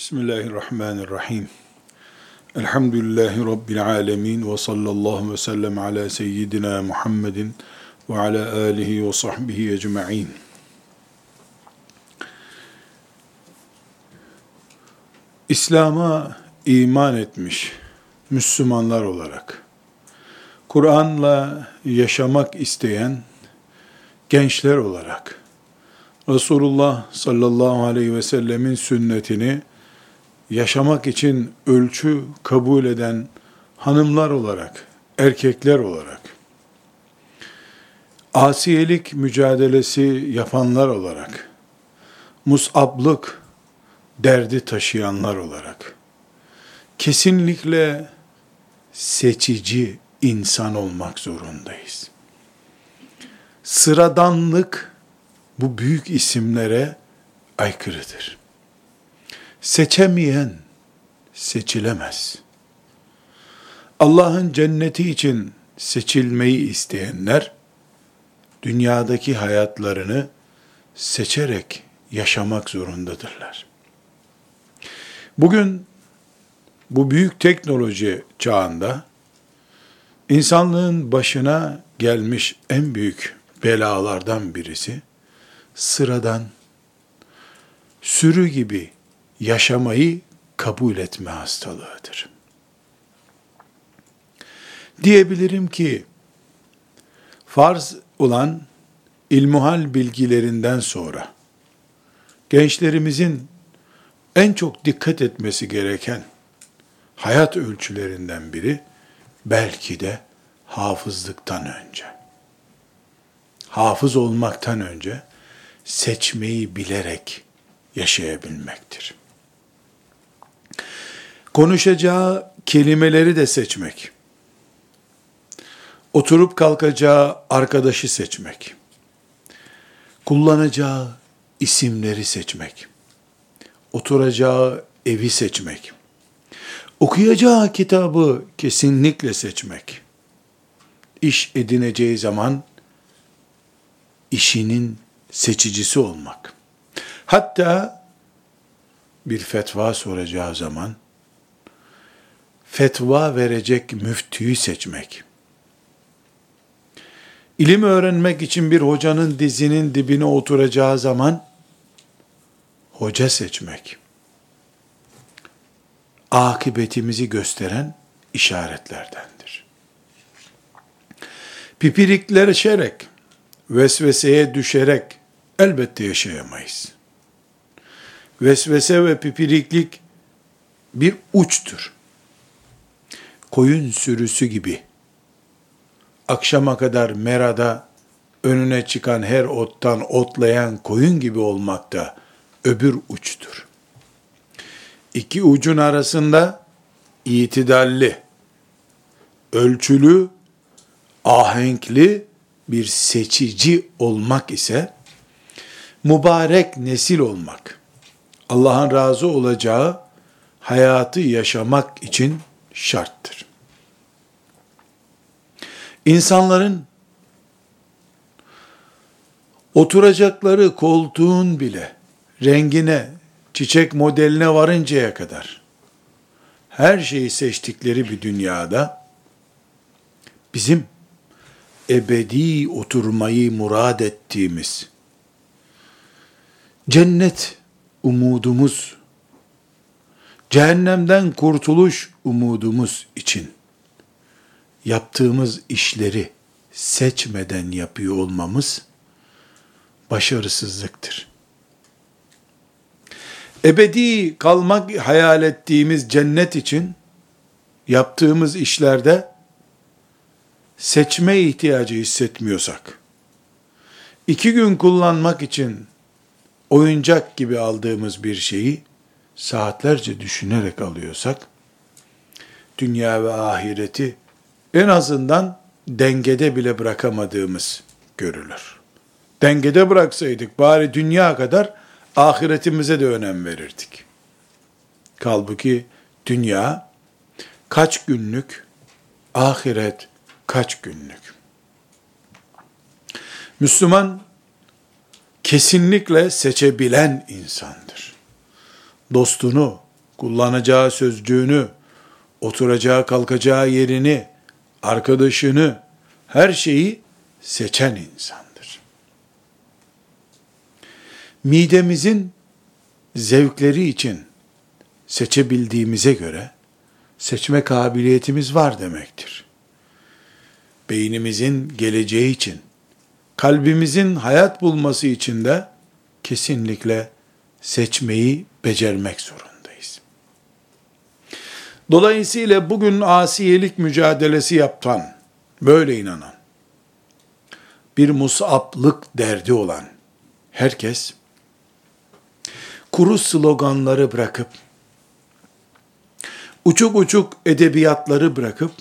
Bismillahirrahmanirrahim. Elhamdülillahi Rabbil alemin ve sallallahu ve sellem ala seyyidina Muhammedin ve ala alihi ve sahbihi ecma'in. İslam'a iman etmiş Müslümanlar olarak, Kur'an'la yaşamak isteyen gençler olarak, Resulullah sallallahu aleyhi ve sellemin sünnetini yaşamak için ölçü kabul eden hanımlar olarak, erkekler olarak, asiyelik mücadelesi yapanlar olarak, musablık derdi taşıyanlar olarak, kesinlikle seçici insan olmak zorundayız. Sıradanlık bu büyük isimlere aykırıdır. Seçemeyen seçilemez. Allah'ın cenneti için seçilmeyi isteyenler dünyadaki hayatlarını seçerek yaşamak zorundadırlar. Bugün bu büyük teknoloji çağında insanlığın başına gelmiş en büyük belalardan birisi sıradan sürü gibi yaşamayı kabul etme hastalığıdır. Diyebilirim ki farz olan ilmuhal bilgilerinden sonra gençlerimizin en çok dikkat etmesi gereken hayat ölçülerinden biri belki de hafızlıktan önce. Hafız olmaktan önce seçmeyi bilerek yaşayabilmektir. Konuşacağı kelimeleri de seçmek. Oturup kalkacağı arkadaşı seçmek. Kullanacağı isimleri seçmek. Oturacağı evi seçmek. Okuyacağı kitabı kesinlikle seçmek. İş edineceği zaman işinin seçicisi olmak. Hatta bir fetva soracağı zaman fetva verecek müftüyü seçmek. İlim öğrenmek için bir hocanın dizinin dibine oturacağı zaman hoca seçmek. Akıbetimizi gösteren işaretlerdendir. Pipirikleşerek, vesveseye düşerek elbette yaşayamayız. Vesvese ve pipiriklik bir uçtur. Koyun sürüsü gibi akşama kadar merada önüne çıkan her ottan otlayan koyun gibi olmak da öbür uçtur. İki ucun arasında itidalli, ölçülü, ahenkli bir seçici olmak ise mübarek nesil olmak, Allah'ın razı olacağı hayatı yaşamak için şarttır. İnsanların oturacakları koltuğun bile rengine, çiçek modeline varıncaya kadar her şeyi seçtikleri bir dünyada bizim ebedi oturmayı murad ettiğimiz cennet umudumuz, cehennemden kurtuluş umudumuz için yaptığımız işleri seçmeden yapıyor olmamız başarısızlıktır. Ebedi kalmak hayal ettiğimiz cennet için yaptığımız işlerde seçme ihtiyacı hissetmiyorsak, iki gün kullanmak için oyuncak gibi aldığımız bir şeyi saatlerce düşünerek alıyorsak, dünya ve ahireti en azından dengede bile bırakamadığımız görülür. Dengede bıraksaydık bari dünya kadar ahiretimize de önem verirdik. Kalbuki dünya kaç günlük, ahiret kaç günlük. Müslüman kesinlikle seçebilen insandır. Dostunu, kullanacağı sözcüğünü, oturacağı kalkacağı yerini, arkadaşını, her şeyi seçen insandır. Midemizin zevkleri için seçebildiğimize göre seçme kabiliyetimiz var demektir. Beynimizin geleceği için, kalbimizin hayat bulması için de kesinlikle seçmeyi becermek zorundayız. Dolayısıyla bugün asiyelik mücadelesi yapan, böyle inanan, bir musaplık derdi olan herkes, kuru sloganları bırakıp, uçuk uçuk edebiyatları bırakıp,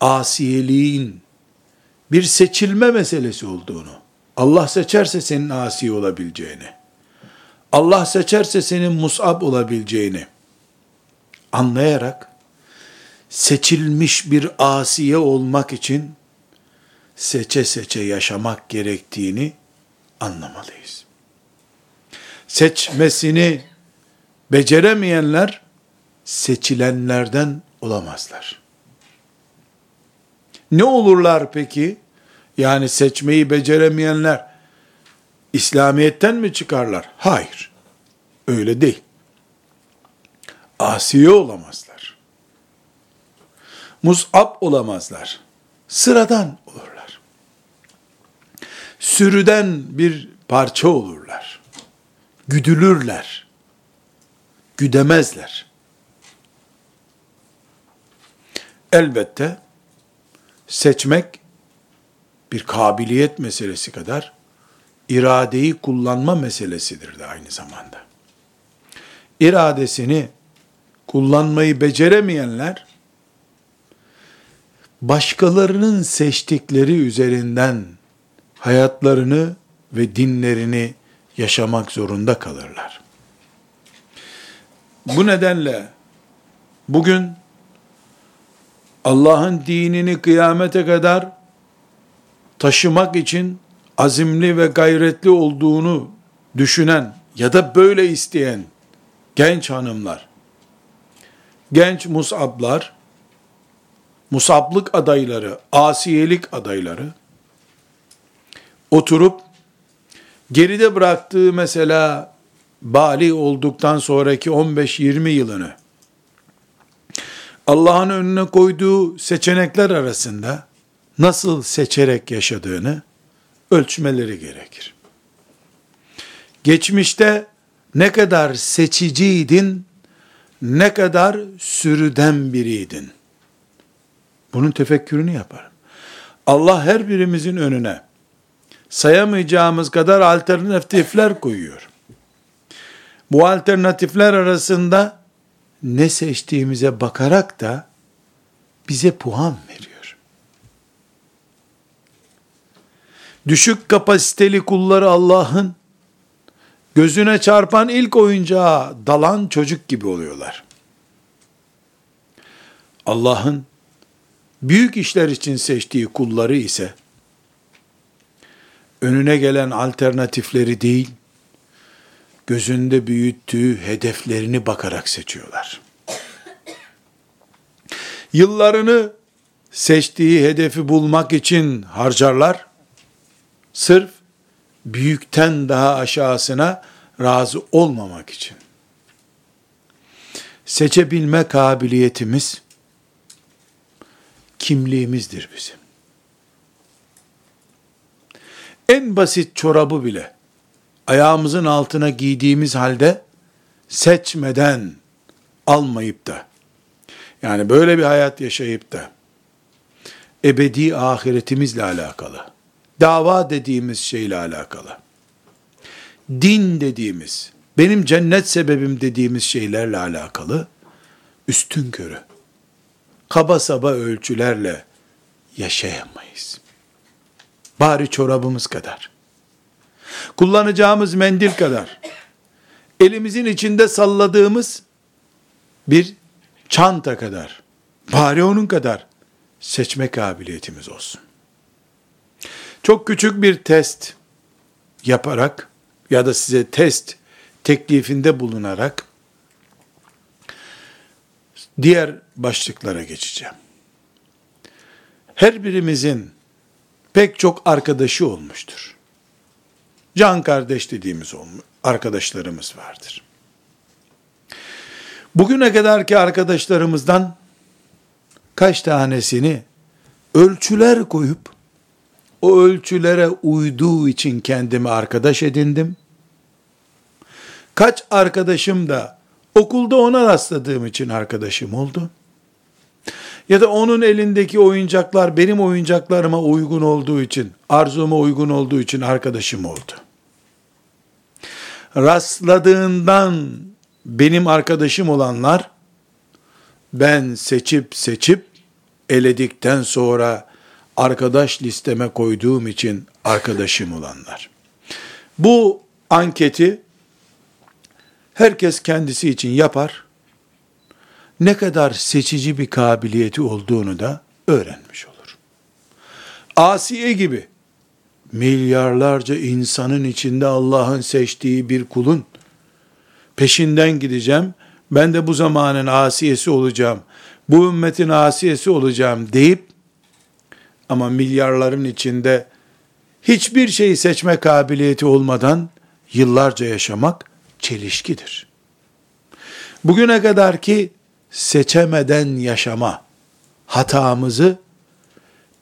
asiyeliğin bir seçilme meselesi olduğunu, Allah seçerse senin asi olabileceğini, Allah seçerse senin musab olabileceğini anlayarak, seçilmiş bir asiye olmak için seçe seçe yaşamak gerektiğini anlamalıyız. Seçmesini beceremeyenler seçilenlerden olamazlar. Ne olurlar peki? Yani seçmeyi beceremeyenler İslamiyet'ten mi çıkarlar? Hayır. Öyle değil. Asiye olamazlar. Mus'ab olamazlar. Sıradan olurlar. Sürüden bir parça olurlar. Güdülürler. Güdemezler. Elbette seçmek bir kabiliyet meselesi kadar iradeyi kullanma meselesidir de aynı zamanda. İradesini kullanmayı beceremeyenler başkalarının seçtikleri üzerinden hayatlarını ve dinlerini yaşamak zorunda kalırlar. Bu nedenle bugün Allah'ın dinini kıyamete kadar taşımak için azimli ve gayretli olduğunu düşünen ya da böyle isteyen genç hanımlar, genç musablar, musablık adayları, asiyelik adayları oturup geride bıraktığı mesela bali olduktan sonraki 15-20 yılını Allah'ın önüne koyduğu seçenekler arasında nasıl seçerek yaşadığını ölçmeleri gerekir. Geçmişte ne kadar seçiciydin, ne kadar sürüden biriydin. Bunun tefekkürünü yaparım. Allah her birimizin önüne sayamayacağımız kadar alternatifler koyuyor. Bu alternatifler arasında ne seçtiğimize bakarak da bize puan veriyor. Düşük kapasiteli kulları Allah'ın gözüne çarpan ilk oyuncağa dalan çocuk gibi oluyorlar. Allah'ın büyük işler için seçtiği kulları ise önüne gelen alternatifleri değil, gözünde büyüttüğü hedeflerini bakarak seçiyorlar. Yıllarını seçtiği hedefi bulmak için harcarlar. Sırf büyükten daha aşağısına razı olmamak için. Seçebilme kabiliyetimiz kimliğimizdir bizim. En basit çorabı bile ayağımızın altına giydiğimiz halde seçmeden almayıp da yani böyle bir hayat yaşayıp da ebedi ahiretimizle alakalı, dava dediğimiz şeyle alakalı, din dediğimiz, benim cennet sebebim dediğimiz şeylerle alakalı üstün körü, kaba saba ölçülerle yaşayamayız. Bari çorabımız kadar. Kullanacağımız mendil kadar, elimizin içinde salladığımız bir çanta kadar, bari onun kadar seçme kabiliyetimiz olsun. Çok küçük bir test yaparak ya da size test teklifinde bulunarak diğer başlıklara geçeceğim. Her birimizin pek çok arkadaşı olmuştur. Can kardeş dediğimiz arkadaşlarımız vardır. Bugüne kadarki arkadaşlarımızdan kaç tanesini ölçüler koyup o ölçülere uyduğu için kendimi arkadaş edindim. Kaç arkadaşım da okulda ona rastladığım için arkadaşım oldu. Ya da onun elindeki oyuncaklar benim oyuncaklarıma uygun olduğu için, arzuma uygun olduğu için arkadaşım oldu. Rastladığından benim arkadaşım olanlar, ben seçip seçip eledikten sonra arkadaş listeme koyduğum için arkadaşım olanlar. Bu anketi herkes kendisi için yapar. Ne kadar seçici bir kabiliyeti olduğunu da öğrenmiş olur. Asiye gibi milyarlarca insanın içinde Allah'ın seçtiği bir kulun peşinden gideceğim. Ben de bu zamanın asiyesi olacağım. Bu ümmetin asiyesi olacağım deyip ama milyarların içinde hiçbir şeyi seçme kabiliyeti olmadan yıllarca yaşamak çelişkidir. Bugüne kadar ki seçemeden yaşama hatamızı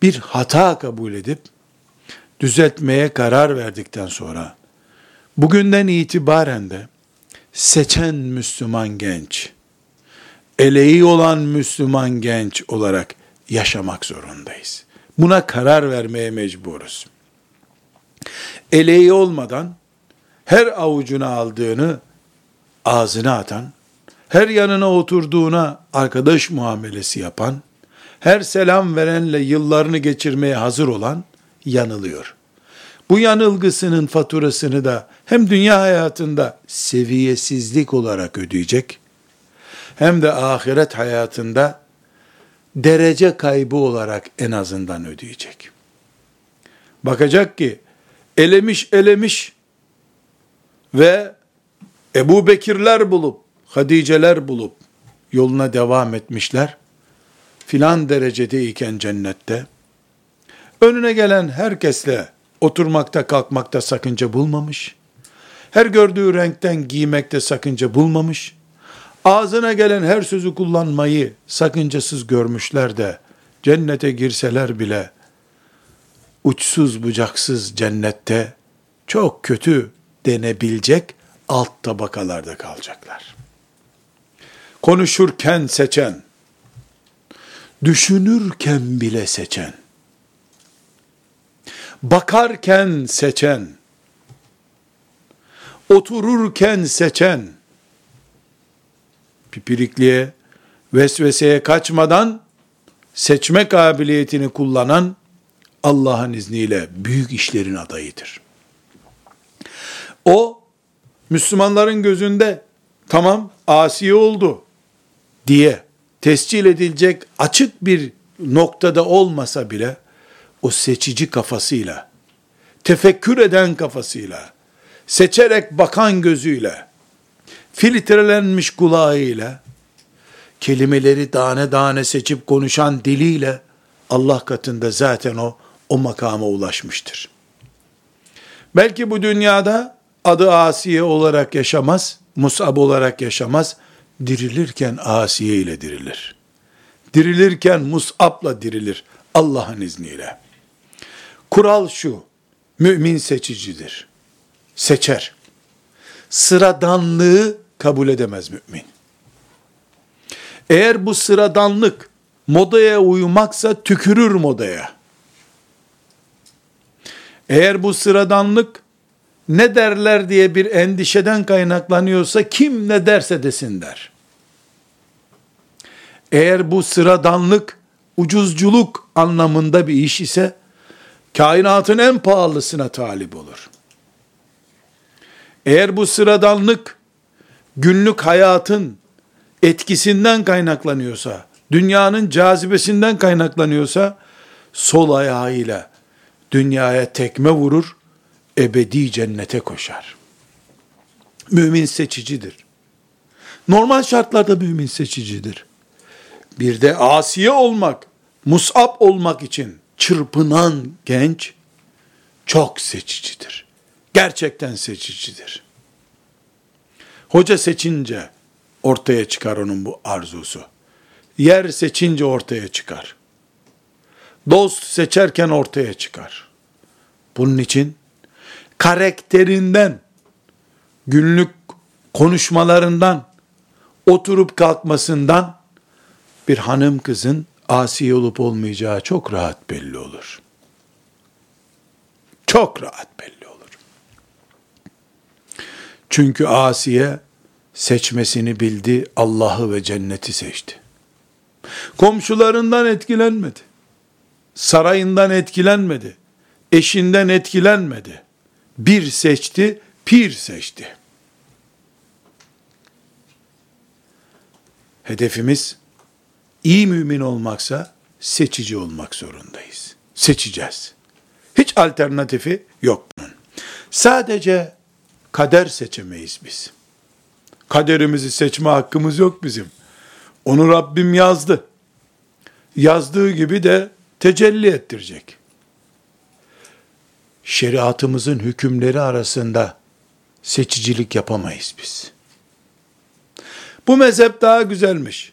bir hata kabul edip düzeltmeye karar verdikten sonra bugünden itibaren de seçen Müslüman genç, eleği olan Müslüman genç olarak yaşamak zorundayız. Buna karar vermeye mecburuz. Eleği olmadan her avucuna aldığını ağzına atan, her yanına oturduğuna arkadaş muamelesi yapan, her selam verenle yıllarını geçirmeye hazır olan yanılıyor. Bu yanılgısının faturasını da hem dünya hayatında seviyesizlik olarak ödeyecek, hem de ahiret hayatında derece kaybı olarak en azından ödeyecek. Bakacak ki elemiş elemiş ve Ebu Bekirler bulup, Hadiceler bulup yoluna devam etmişler. Filan derecedeyken cennette önüne gelen herkesle oturmakta kalkmakta sakınca bulmamış. Her gördüğü renkten giymekte sakınca bulmamış ağzına gelen her sözü kullanmayı sakıncasız görmüşler de cennete girseler bile uçsuz bucaksız cennette çok kötü denebilecek alt tabakalarda kalacaklar. Konuşurken seçen, düşünürken bile seçen, bakarken seçen, otururken seçen, pipirikliğe, vesveseye kaçmadan seçme kabiliyetini kullanan Allah'ın izniyle büyük işlerin adayıdır. O Müslümanların gözünde tamam asi oldu diye tescil edilecek açık bir noktada olmasa bile o seçici kafasıyla, tefekkür eden kafasıyla, seçerek bakan gözüyle, filtrelenmiş kulağıyla, kelimeleri tane tane seçip konuşan diliyle, Allah katında zaten o, o makama ulaşmıştır. Belki bu dünyada adı Asiye olarak yaşamaz, Musab olarak yaşamaz, dirilirken Asiye ile dirilir. Dirilirken Musab'la dirilir Allah'ın izniyle. Kural şu, mümin seçicidir. Seçer. Sıradanlığı kabul edemez mümin. Eğer bu sıradanlık modaya uymaksa tükürür modaya. Eğer bu sıradanlık ne derler diye bir endişeden kaynaklanıyorsa kim ne derse desin der. Eğer bu sıradanlık ucuzculuk anlamında bir iş ise kainatın en pahalısına talip olur. Eğer bu sıradanlık günlük hayatın etkisinden kaynaklanıyorsa, dünyanın cazibesinden kaynaklanıyorsa, sol ayağıyla dünyaya tekme vurur, ebedi cennete koşar. Mümin seçicidir. Normal şartlarda mümin seçicidir. bir de asiye olmak, musab olmak için çırpınan genç çok seçicidir. Gerçekten seçicidir. Hoca seçince ortaya çıkar onun bu arzusu. Yer seçince ortaya çıkar. Dost seçerken ortaya çıkar. Bunun için karakterinden, günlük konuşmalarından, oturup kalkmasından bir hanım kızın asi olup olmayacağı çok rahat belli olur. Çok rahat belli olur. Çünkü Asiye seçmesini bildi, Allah'ı ve cenneti seçti. Komşularından etkilenmedi. Sarayından etkilenmedi. Eşinden etkilenmedi. Bir seçti, pir seçti. Hedefimiz iyi mümin olmaksa seçici olmak zorundayız. Seçeceğiz. Hiç alternatifi yok bunun. Sadece kader seçemeyiz biz. Kaderimizi seçme hakkımız yok bizim. Onu Rabbim yazdı. Yazdığı gibi de tecelli ettirecek. Şeriatımızın hükümleri arasında seçicilik yapamayız biz. Bu mezhep daha güzelmiş.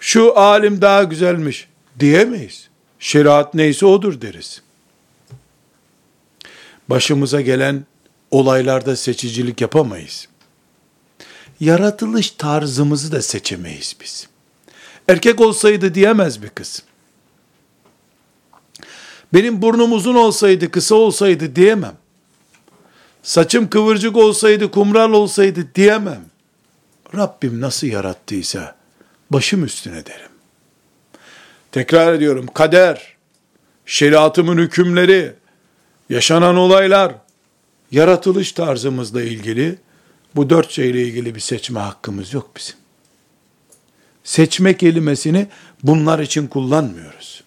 Şu alim daha güzelmiş diyemeyiz. Şeriat neyse odur deriz. Başımıza gelen olaylarda seçicilik yapamayız. Yaratılış tarzımızı da seçemeyiz biz. Erkek olsaydı diyemez bir kız. Benim burnum uzun olsaydı, kısa olsaydı diyemem. Saçım kıvırcık olsaydı, kumral olsaydı diyemem. Rabbim nasıl yarattıysa başım üstüne derim. Tekrar ediyorum, kader, şeriatımın hükümleri, yaşanan olaylar, yaratılış tarzımızla ilgili bu dört şeyle ilgili bir seçme hakkımız yok bizim. Seçme kelimesini bunlar için kullanmıyoruz.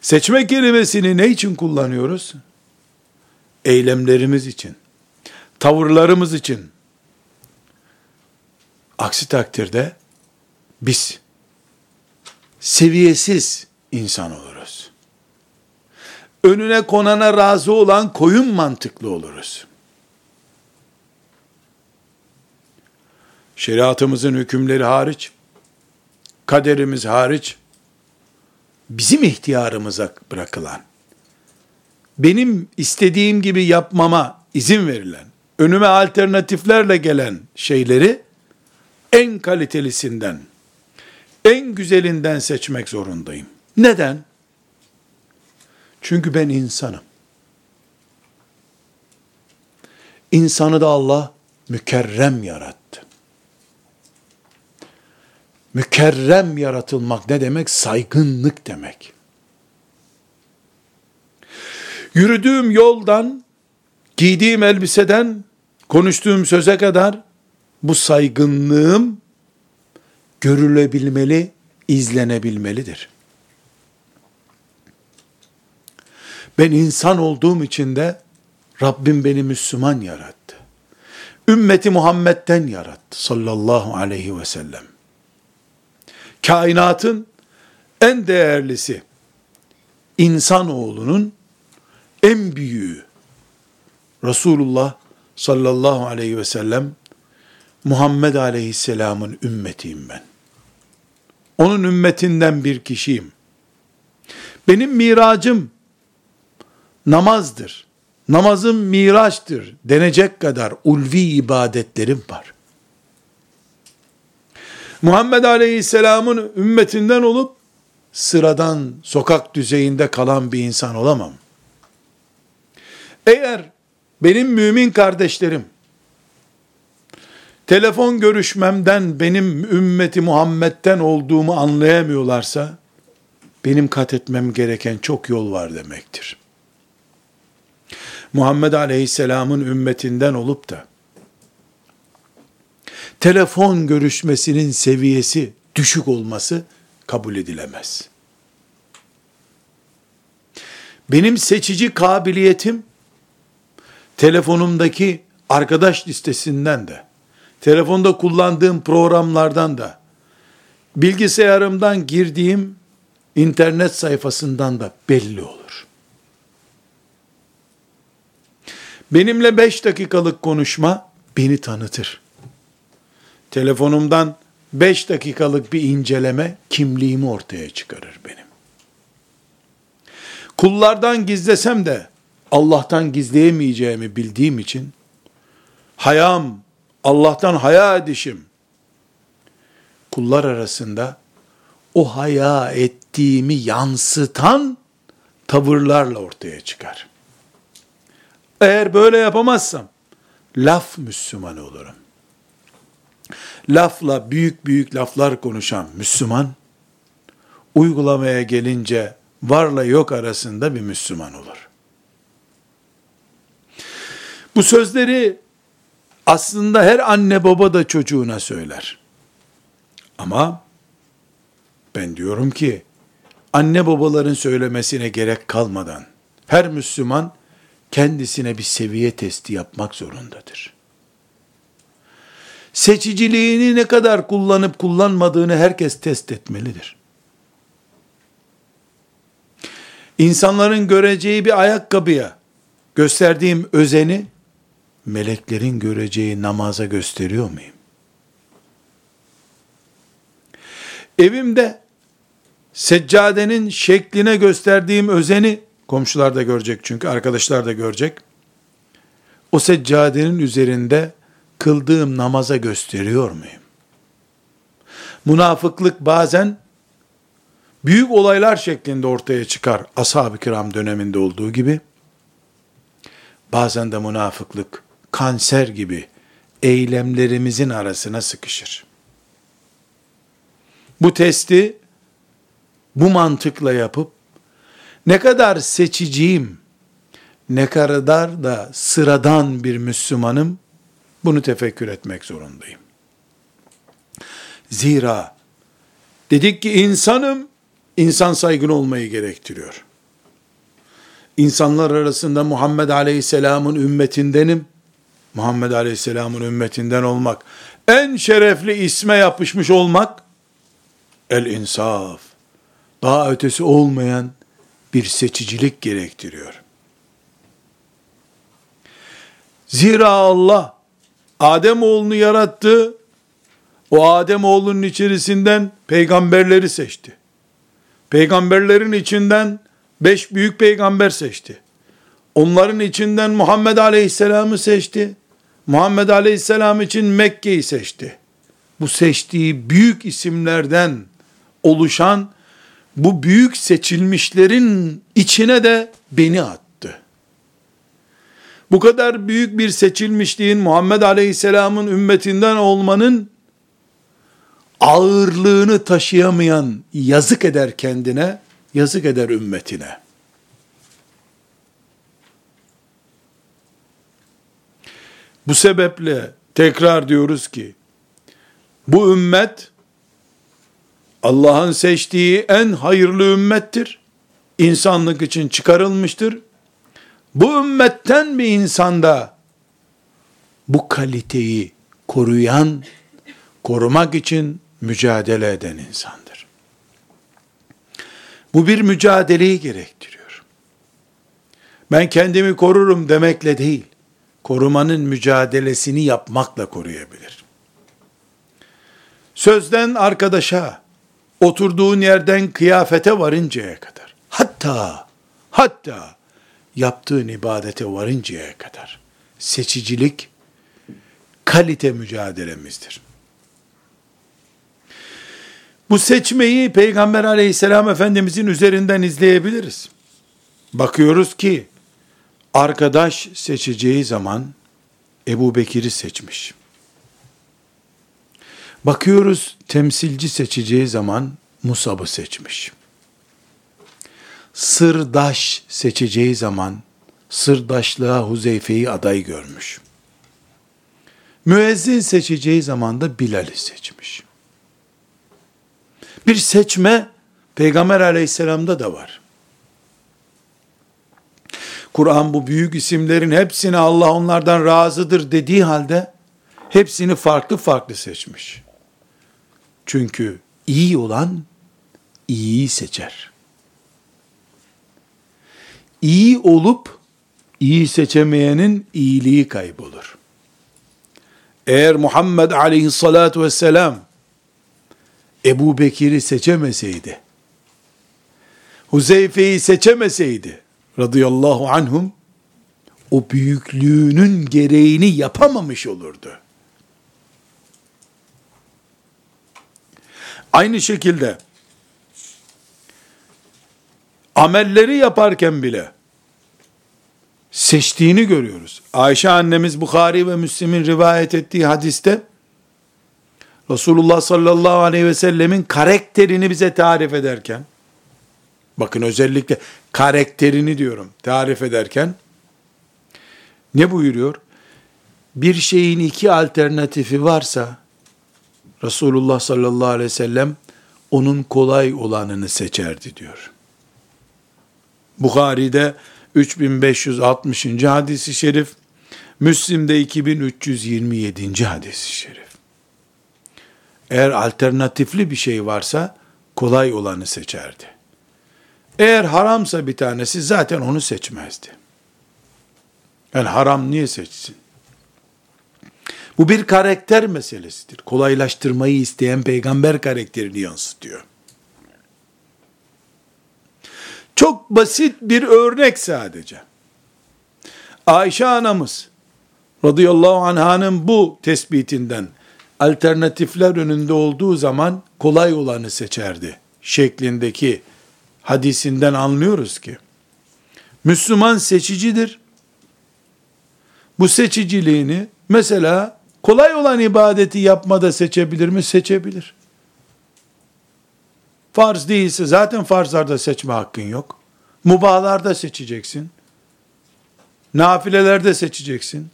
Seçme kelimesini ne için kullanıyoruz? Eylemlerimiz için, tavırlarımız için. Aksi takdirde biz seviyesiz insan oluruz. Önüne konana razı olan koyun mantıklı oluruz. Şeriatımızın hükümleri hariç, kaderimiz hariç, bizim ihtiyarımıza bırakılan, benim istediğim gibi yapmama izin verilen, önüme alternatiflerle gelen şeyleri en kalitelisinden, en güzelinden seçmek zorundayım. Neden? Çünkü ben insanım. İnsanı da Allah mükerrem yarattı. Mükerrem yaratılmak ne demek? Saygınlık demek. Yürüdüğüm yoldan, giydiğim elbiseden, konuştuğum söze kadar bu saygınlığım görülebilmeli, izlenebilmelidir. Ben insan olduğum için de Rabbim beni Müslüman yarattı. Ümmeti Muhammed'den yarattı sallallahu aleyhi ve sellem. Kainatın en değerlisi insanoğlunun en büyüğü Resulullah sallallahu aleyhi ve sellem Muhammed aleyhisselamın ümmetiyim ben. Onun ümmetinden bir kişiyim. Benim miracım namazdır. Namazım miraçtır denecek kadar ulvi ibadetlerim var. Muhammed Aleyhisselam'ın ümmetinden olup sıradan sokak düzeyinde kalan bir insan olamam. Eğer benim mümin kardeşlerim telefon görüşmemden benim ümmeti Muhammed'den olduğumu anlayamıyorlarsa benim kat etmem gereken çok yol var demektir. Muhammed Aleyhisselam'ın ümmetinden olup da telefon görüşmesinin seviyesi düşük olması kabul edilemez. Benim seçici kabiliyetim telefonumdaki arkadaş listesinden de telefonda kullandığım programlardan da bilgisayarımdan girdiğim internet sayfasından da belli olur. Benimle 5 dakikalık konuşma beni tanıtır. Telefonumdan 5 dakikalık bir inceleme kimliğimi ortaya çıkarır benim. Kullardan gizlesem de Allah'tan gizleyemeyeceğimi bildiğim için hayam, Allah'tan haya edişim kullar arasında o haya ettiğimi yansıtan tavırlarla ortaya çıkar. Eğer böyle yapamazsam laf Müslüman olurum. Lafla büyük büyük laflar konuşan Müslüman uygulamaya gelince varla yok arasında bir Müslüman olur. Bu sözleri aslında her anne baba da çocuğuna söyler. Ama ben diyorum ki anne babaların söylemesine gerek kalmadan her Müslüman kendisine bir seviye testi yapmak zorundadır. Seçiciliğini ne kadar kullanıp kullanmadığını herkes test etmelidir. İnsanların göreceği bir ayakkabıya gösterdiğim özeni meleklerin göreceği namaza gösteriyor muyum? Evimde seccadenin şekline gösterdiğim özeni komşular da görecek çünkü arkadaşlar da görecek. O seccadenin üzerinde kıldığım namaza gösteriyor muyum? Münafıklık bazen büyük olaylar şeklinde ortaya çıkar ashab-ı kiram döneminde olduğu gibi. Bazen de münafıklık kanser gibi eylemlerimizin arasına sıkışır. Bu testi bu mantıkla yapıp ne kadar seçiciyim, ne kadar da sıradan bir Müslümanım bunu tefekkür etmek zorundayım. Zira dedik ki insanım, insan saygın olmayı gerektiriyor. İnsanlar arasında Muhammed Aleyhisselam'ın ümmetindenim. Muhammed Aleyhisselam'ın ümmetinden olmak, en şerefli isme yapışmış olmak, el insaf, daha ötesi olmayan bir seçicilik gerektiriyor. Zira Allah Adem oğlunu yarattı. O Adem oğlunun içerisinden peygamberleri seçti. Peygamberlerin içinden beş büyük peygamber seçti. Onların içinden Muhammed Aleyhisselam'ı seçti. Muhammed Aleyhisselam için Mekke'yi seçti. Bu seçtiği büyük isimlerden oluşan bu büyük seçilmişlerin içine de beni attı. Bu kadar büyük bir seçilmişliğin Muhammed Aleyhisselam'ın ümmetinden olmanın ağırlığını taşıyamayan yazık eder kendine, yazık eder ümmetine. Bu sebeple tekrar diyoruz ki, bu ümmet Allah'ın seçtiği en hayırlı ümmettir. İnsanlık için çıkarılmıştır. Bu ümmetten bir insanda bu kaliteyi koruyan, korumak için mücadele eden insandır. Bu bir mücadeleyi gerektiriyor. Ben kendimi korurum demekle değil, korumanın mücadelesini yapmakla koruyabilir. Sözden arkadaşa, oturduğun yerden kıyafete varıncaya kadar, hatta, hatta yaptığın ibadete varıncaya kadar, seçicilik, kalite mücadelemizdir. Bu seçmeyi Peygamber aleyhisselam efendimizin üzerinden izleyebiliriz. Bakıyoruz ki, arkadaş seçeceği zaman Ebu Bekir'i seçmiş. Bakıyoruz temsilci seçeceği zaman Musab'ı seçmiş. Sırdaş seçeceği zaman sırdaşlığa Huzeyfe'yi aday görmüş. Müezzin seçeceği zaman da Bilal'i seçmiş. Bir seçme Peygamber aleyhisselamda da var. Kur'an bu büyük isimlerin hepsini Allah onlardan razıdır dediği halde hepsini farklı farklı seçmiş. Çünkü iyi olan iyiyi seçer. İyi olup iyi seçemeyenin iyiliği kaybolur. Eğer Muhammed aleyhissalatu vesselam Ebu Bekir'i seçemeseydi, Huzeyfe'yi seçemeseydi, radıyallahu anhum, o büyüklüğünün gereğini yapamamış olurdu. Aynı şekilde amelleri yaparken bile seçtiğini görüyoruz. Ayşe annemiz Bukhari ve Müslim'in rivayet ettiği hadiste Resulullah sallallahu aleyhi ve sellemin karakterini bize tarif ederken bakın özellikle karakterini diyorum tarif ederken ne buyuruyor? Bir şeyin iki alternatifi varsa Resulullah sallallahu aleyhi ve sellem onun kolay olanını seçerdi diyor. Bukhari'de 3560. hadisi şerif, Müslim'de 2327. hadisi şerif. Eğer alternatifli bir şey varsa kolay olanı seçerdi. Eğer haramsa bir tanesi zaten onu seçmezdi. Yani haram niye seçsin? Bu bir karakter meselesidir. Kolaylaştırmayı isteyen peygamber karakterini yansıtıyor. Çok basit bir örnek sadece. Ayşe anamız radıyallahu anhanın bu tespitinden alternatifler önünde olduğu zaman kolay olanı seçerdi şeklindeki hadisinden anlıyoruz ki Müslüman seçicidir. Bu seçiciliğini mesela kolay olan ibadeti yapmada seçebilir mi? Seçebilir. Farz değilse zaten farzlarda seçme hakkın yok. Mubahlarda seçeceksin. Nafilelerde seçeceksin.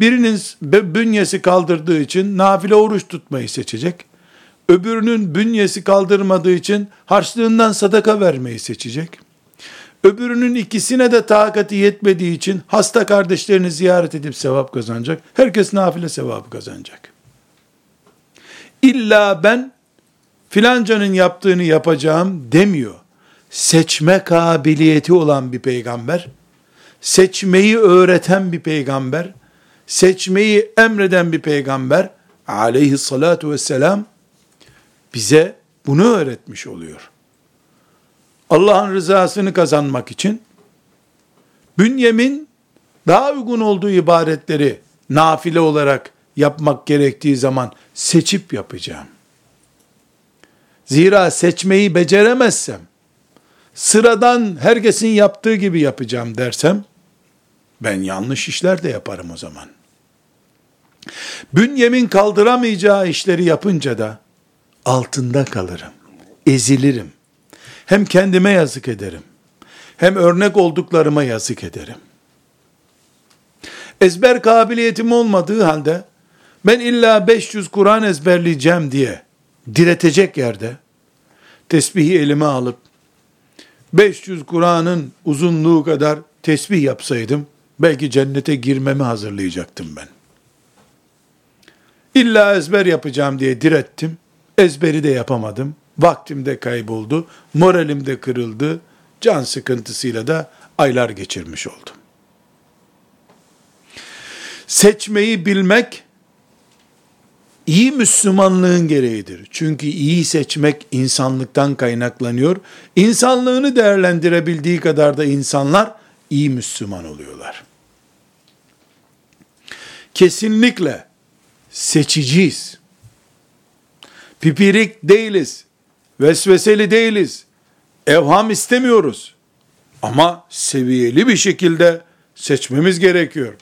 Birinin bünyesi kaldırdığı için nafile oruç tutmayı seçecek. Öbürünün bünyesi kaldırmadığı için harçlığından sadaka vermeyi seçecek. Öbürünün ikisine de takati yetmediği için hasta kardeşlerini ziyaret edip sevap kazanacak. Herkes nafile sevabı kazanacak. İlla ben filancanın yaptığını yapacağım demiyor. Seçme kabiliyeti olan bir peygamber, seçmeyi öğreten bir peygamber, seçmeyi emreden bir peygamber aleyhissalatu vesselam bize bunu öğretmiş oluyor. Allah'ın rızasını kazanmak için bünyemin daha uygun olduğu ibadetleri nafile olarak yapmak gerektiği zaman seçip yapacağım. Zira seçmeyi beceremezsem, sıradan herkesin yaptığı gibi yapacağım dersem, ben yanlış işler de yaparım o zaman. Bünyemin kaldıramayacağı işleri yapınca da, altında kalırım, ezilirim. Hem kendime yazık ederim, hem örnek olduklarıma yazık ederim. Ezber kabiliyetim olmadığı halde, ben illa 500 Kur'an ezberleyeceğim diye, diretecek yerde tesbihi elime alıp 500 Kur'an'ın uzunluğu kadar tesbih yapsaydım belki cennete girmemi hazırlayacaktım ben. İlla ezber yapacağım diye direttim. Ezberi de yapamadım. Vaktim de kayboldu. Moralim de kırıldı. Can sıkıntısıyla da aylar geçirmiş oldum. Seçmeyi bilmek iyi Müslümanlığın gereğidir. Çünkü iyi seçmek insanlıktan kaynaklanıyor. İnsanlığını değerlendirebildiği kadar da insanlar iyi Müslüman oluyorlar. Kesinlikle seçiciyiz. Pipirik değiliz. Vesveseli değiliz. Evham istemiyoruz. Ama seviyeli bir şekilde seçmemiz gerekiyor.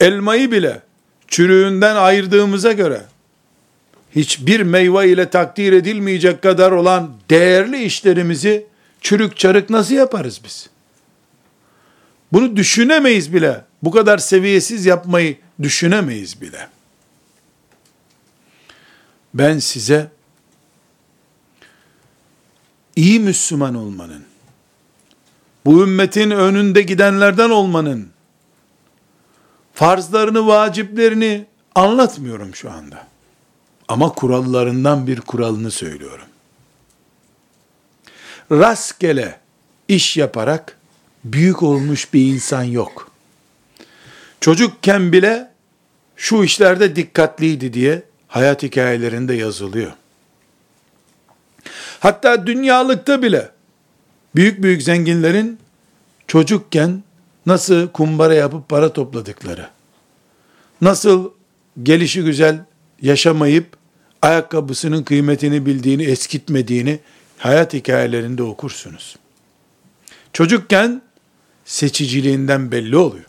Elmayı bile çürüğünden ayırdığımıza göre hiçbir meyve ile takdir edilmeyecek kadar olan değerli işlerimizi çürük çarık nasıl yaparız biz? Bunu düşünemeyiz bile. Bu kadar seviyesiz yapmayı düşünemeyiz bile. Ben size iyi Müslüman olmanın, bu ümmetin önünde gidenlerden olmanın, farzlarını, vaciplerini anlatmıyorum şu anda. Ama kurallarından bir kuralını söylüyorum. Rastgele iş yaparak büyük olmuş bir insan yok. Çocukken bile şu işlerde dikkatliydi diye hayat hikayelerinde yazılıyor. Hatta dünyalıkta bile büyük büyük zenginlerin çocukken nasıl kumbara yapıp para topladıkları, nasıl gelişi güzel yaşamayıp ayakkabısının kıymetini bildiğini, eskitmediğini hayat hikayelerinde okursunuz. Çocukken seçiciliğinden belli oluyor.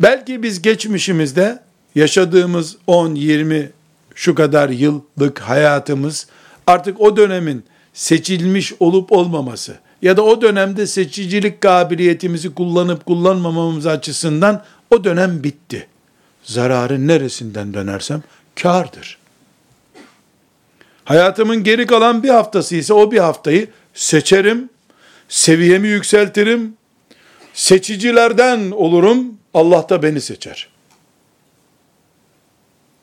Belki biz geçmişimizde yaşadığımız 10, 20 şu kadar yıllık hayatımız artık o dönemin seçilmiş olup olmaması ya da o dönemde seçicilik kabiliyetimizi kullanıp kullanmamamız açısından o dönem bitti. Zararın neresinden dönersem kardır. Hayatımın geri kalan bir haftası ise o bir haftayı seçerim, seviyemi yükseltirim, seçicilerden olurum, Allah da beni seçer.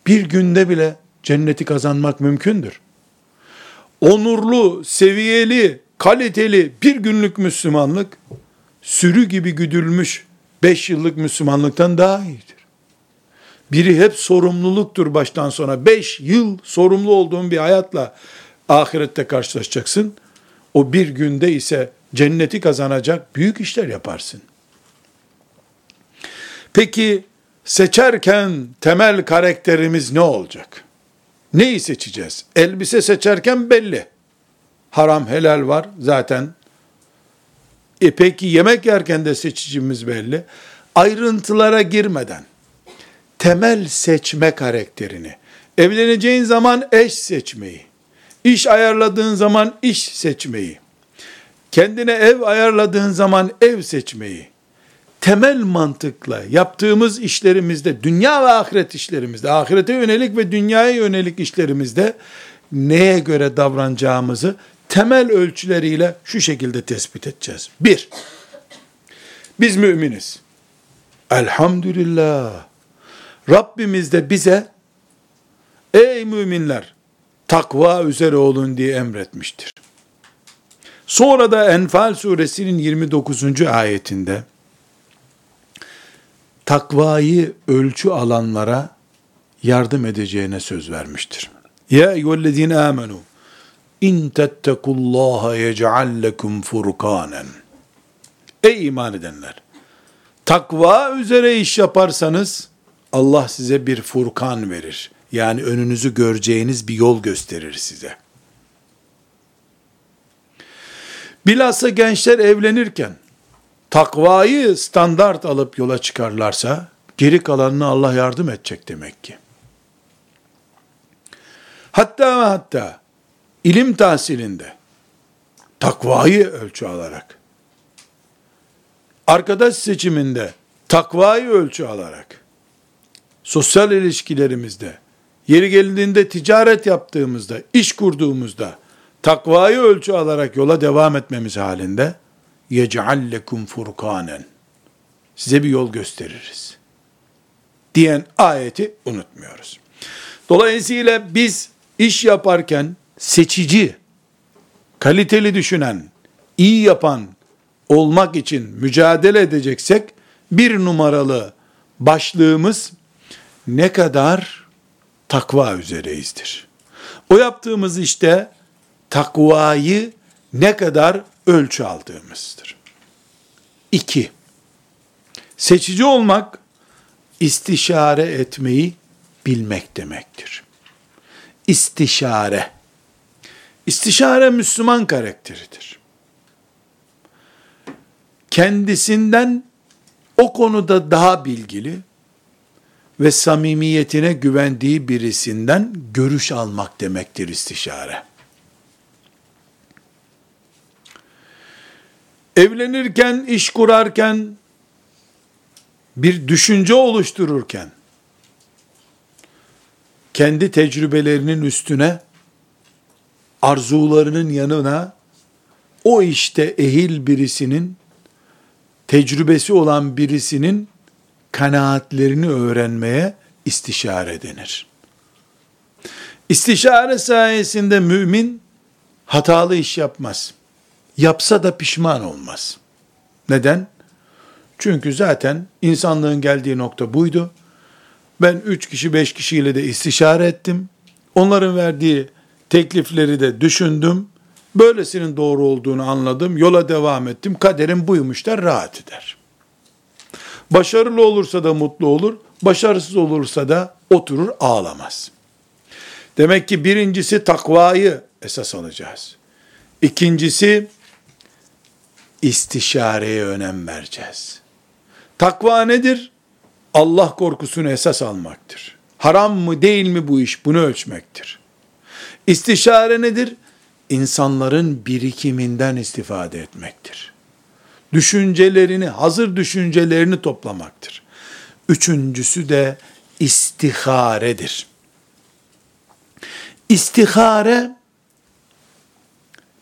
Bir günde bile cenneti kazanmak mümkündür. Onurlu, seviyeli, kaliteli bir günlük Müslümanlık, sürü gibi güdülmüş beş yıllık Müslümanlıktan daha iyidir. Biri hep sorumluluktur baştan sona. Beş yıl sorumlu olduğun bir hayatla ahirette karşılaşacaksın. O bir günde ise cenneti kazanacak büyük işler yaparsın. Peki seçerken temel karakterimiz ne olacak? Neyi seçeceğiz? Elbise seçerken belli. Haram helal var zaten. E peki yemek yerken de seçicimiz belli. Ayrıntılara girmeden temel seçme karakterini, evleneceğin zaman eş seçmeyi, iş ayarladığın zaman iş seçmeyi, kendine ev ayarladığın zaman ev seçmeyi, temel mantıkla yaptığımız işlerimizde, dünya ve ahiret işlerimizde, ahirete yönelik ve dünyaya yönelik işlerimizde neye göre davranacağımızı temel ölçüleriyle şu şekilde tespit edeceğiz. Bir, biz müminiz. Elhamdülillah. Rabbimiz de bize ey müminler takva üzere olun diye emretmiştir. Sonra da Enfal suresinin 29. ayetinde takvayı ölçü alanlara yardım edeceğine söz vermiştir. Ya eyyühellezine amenu in tettekullaha yec'al lekum furkanen. Ey iman edenler! Takva üzere iş yaparsanız Allah size bir furkan verir. Yani önünüzü göreceğiniz bir yol gösterir size. Bilhassa gençler evlenirken takvayı standart alıp yola çıkarlarsa geri kalanını Allah yardım edecek demek ki. Hatta hatta ilim tahsilinde takvayı ölçü alarak arkadaş seçiminde takvayı ölçü alarak sosyal ilişkilerimizde yeri geldiğinde ticaret yaptığımızda, iş kurduğumuzda takvayı ölçü alarak yola devam etmemiz halinde يَجْعَلْ لَكُمْ فُرْقَانًا Size bir yol gösteririz. Diyen ayeti unutmuyoruz. Dolayısıyla biz iş yaparken seçici, kaliteli düşünen, iyi yapan olmak için mücadele edeceksek bir numaralı başlığımız ne kadar takva üzereyizdir. O yaptığımız işte takvayı ne kadar ölçü aldığımızdır. İki, seçici olmak, istişare etmeyi bilmek demektir. İstişare. İstişare Müslüman karakteridir. Kendisinden o konuda daha bilgili ve samimiyetine güvendiği birisinden görüş almak demektir istişare. evlenirken, iş kurarken, bir düşünce oluştururken, kendi tecrübelerinin üstüne, arzularının yanına, o işte ehil birisinin, tecrübesi olan birisinin kanaatlerini öğrenmeye istişare denir. İstişare sayesinde mümin hatalı iş yapmaz. Yapsa da pişman olmaz. Neden? Çünkü zaten insanlığın geldiği nokta buydu. Ben üç kişi beş kişiyle de istişare ettim. Onların verdiği teklifleri de düşündüm. Böylesinin doğru olduğunu anladım. Yola devam ettim. Kaderim buymuş der rahat eder. Başarılı olursa da mutlu olur. Başarısız olursa da oturur ağlamaz. Demek ki birincisi takvayı esas alacağız. İkincisi istişareye önem vereceğiz. Takva nedir? Allah korkusunu esas almaktır. Haram mı değil mi bu iş bunu ölçmektir. İstişare nedir? İnsanların birikiminden istifade etmektir. Düşüncelerini, hazır düşüncelerini toplamaktır. Üçüncüsü de istiharedir. İstihare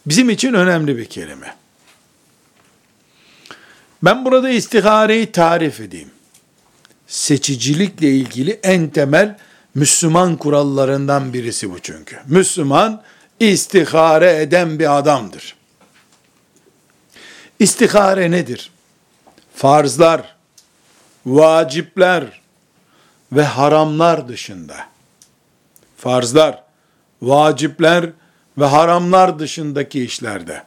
bizim için önemli bir kelime. Ben burada istihareyi tarif edeyim. Seçicilikle ilgili en temel Müslüman kurallarından birisi bu çünkü. Müslüman istihare eden bir adamdır. İstihare nedir? Farzlar, vacipler ve haramlar dışında. Farzlar, vacipler ve haramlar dışındaki işlerde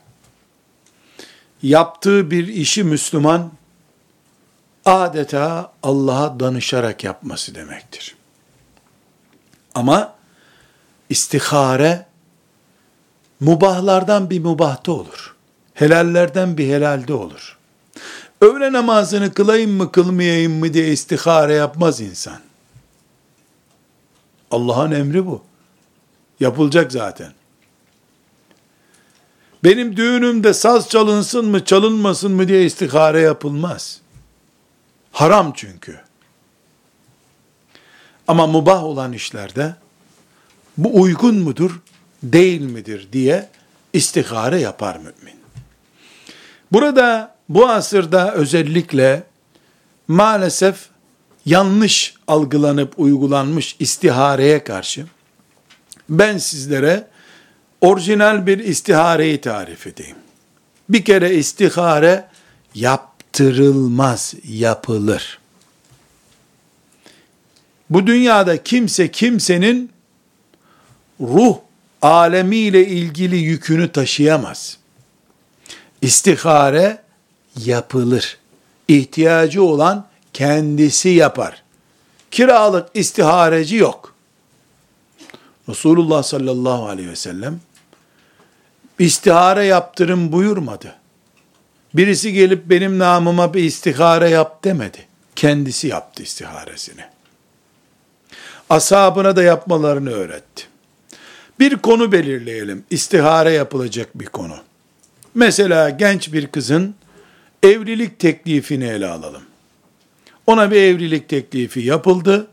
yaptığı bir işi Müslüman adeta Allah'a danışarak yapması demektir. Ama istihare mubahlardan bir mubahta olur. Helallerden bir helalde olur. Öğle namazını kılayım mı kılmayayım mı diye istihare yapmaz insan. Allah'ın emri bu. Yapılacak zaten. Benim düğünümde saz çalınsın mı çalınmasın mı diye istihare yapılmaz. Haram çünkü. Ama mubah olan işlerde bu uygun mudur, değil midir diye istihare yapar mümin. Burada bu asırda özellikle maalesef yanlış algılanıp uygulanmış istihareye karşı ben sizlere orijinal bir istihareyi tarif edeyim. Bir kere istihare yaptırılmaz, yapılır. Bu dünyada kimse kimsenin ruh alemiyle ilgili yükünü taşıyamaz. İstihare yapılır. İhtiyacı olan kendisi yapar. Kiralık istihareci yok. Resulullah sallallahu aleyhi ve sellem istihare yaptırın buyurmadı. Birisi gelip benim namıma bir istihare yap demedi. Kendisi yaptı istiharesini. Ashabına da yapmalarını öğretti. Bir konu belirleyelim. İstihare yapılacak bir konu. Mesela genç bir kızın evlilik teklifini ele alalım. Ona bir evlilik teklifi yapıldı.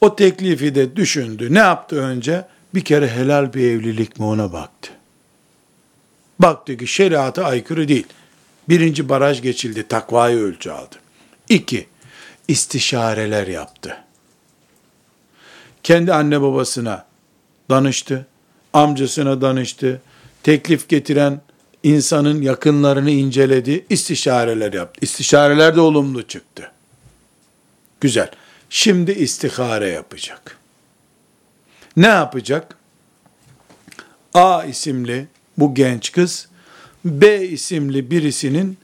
O teklifi de düşündü. Ne yaptı önce? Bir kere helal bir evlilik mi ona baktı. Baktı ki şeriata aykırı değil. Birinci baraj geçildi. Takvayı ölçü aldı. İki, istişareler yaptı. Kendi anne babasına danıştı. Amcasına danıştı. Teklif getiren insanın yakınlarını inceledi. istişareler yaptı. İstişareler de olumlu çıktı. Güzel. Şimdi istihare yapacak. Ne yapacak? A isimli bu genç kız B isimli birisinin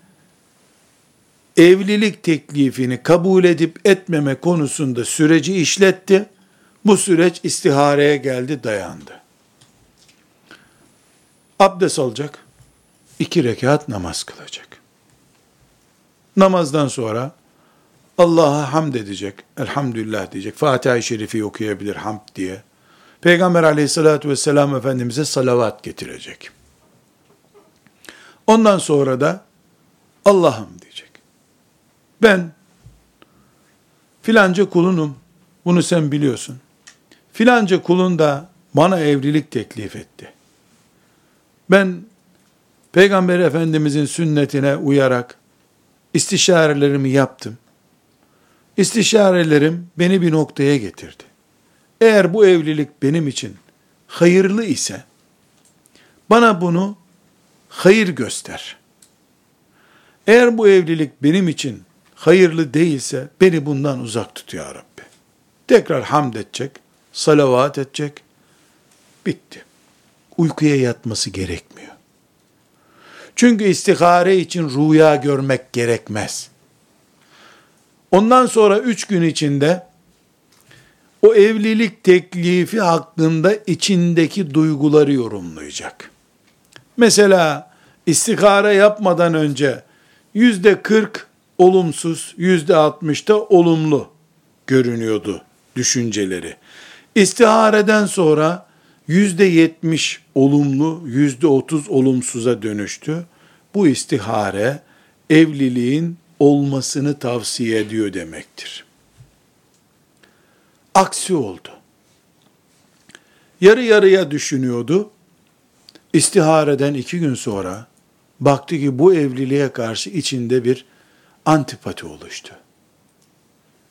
evlilik teklifini kabul edip etmeme konusunda süreci işletti. Bu süreç istihareye geldi, dayandı. Abdest alacak. iki rekat namaz kılacak. Namazdan sonra Allah'a hamd edecek, elhamdülillah diyecek. Fatiha-i Şerifi okuyabilir hamd diye. Peygamber aleyhissalatü vesselam Efendimiz'e salavat getirecek. Ondan sonra da Allah'ım diyecek. Ben filanca kulunum. Bunu sen biliyorsun. Filanca kulun da bana evlilik teklif etti. Ben Peygamber Efendimizin sünnetine uyarak istişarelerimi yaptım. İstişarelerim beni bir noktaya getirdi. Eğer bu evlilik benim için hayırlı ise bana bunu hayır göster. Eğer bu evlilik benim için hayırlı değilse beni bundan uzak tut ya Rabbi. Tekrar hamd edecek, salavat edecek. Bitti. Uykuya yatması gerekmiyor. Çünkü istihare için rüya görmek gerekmez. Ondan sonra üç gün içinde o evlilik teklifi hakkında içindeki duyguları yorumlayacak. Mesela istihare yapmadan önce yüzde kırk olumsuz, yüzde altmış da olumlu görünüyordu düşünceleri. İstihareden sonra yüzde yetmiş olumlu, yüzde otuz olumsuza dönüştü. Bu istihare evliliğin olmasını tavsiye ediyor demektir. Aksi oldu. Yarı yarıya düşünüyordu. İstihareden iki gün sonra baktı ki bu evliliğe karşı içinde bir antipati oluştu.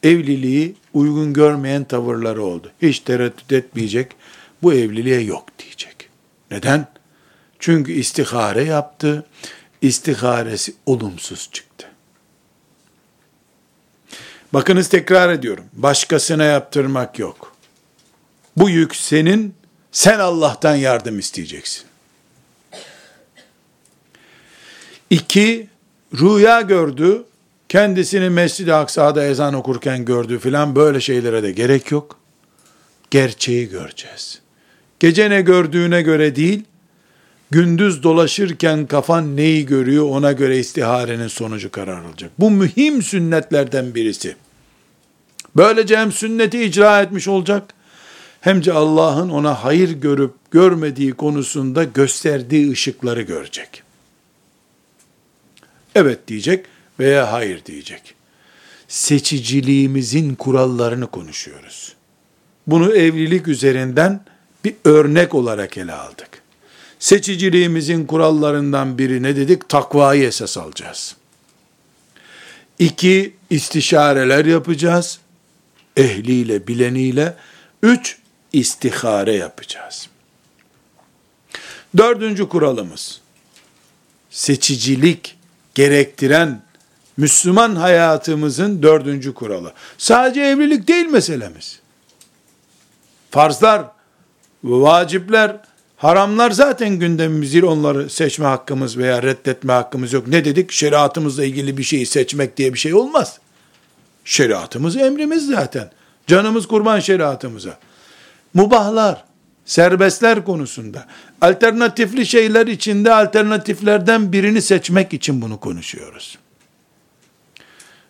Evliliği uygun görmeyen tavırları oldu. Hiç tereddüt etmeyecek, bu evliliğe yok diyecek. Neden? Çünkü istihare yaptı, istiharesi olumsuz çıktı. Bakınız tekrar ediyorum, başkasına yaptırmak yok. Bu yük senin, sen Allah'tan yardım isteyeceksin. İki, rüya gördü, kendisini Mescid-i Aksa'da ezan okurken gördü filan böyle şeylere de gerek yok. Gerçeği göreceğiz. Gece ne gördüğüne göre değil, gündüz dolaşırken kafan neyi görüyor ona göre istiharenin sonucu karar alacak. Bu mühim sünnetlerden birisi. Böylece hem sünneti icra etmiş olacak, hem de Allah'ın ona hayır görüp görmediği konusunda gösterdiği ışıkları görecek. Evet diyecek veya hayır diyecek. Seçiciliğimizin kurallarını konuşuyoruz. Bunu evlilik üzerinden bir örnek olarak ele aldık. Seçiciliğimizin kurallarından biri ne dedik? Takvayı esas alacağız. İki, istişareler yapacağız. Ehliyle, bileniyle. Üç, istihare yapacağız. Dördüncü kuralımız, seçicilik gerektiren Müslüman hayatımızın dördüncü kuralı. Sadece evlilik değil meselemiz. Farzlar, vacipler, haramlar zaten gündemimiz değil. Onları seçme hakkımız veya reddetme hakkımız yok. Ne dedik? Şeriatımızla ilgili bir şeyi seçmek diye bir şey olmaz. Şeriatımız emrimiz zaten. Canımız kurban şeriatımıza. Mubahlar, serbestler konusunda, alternatifli şeyler içinde alternatiflerden birini seçmek için bunu konuşuyoruz.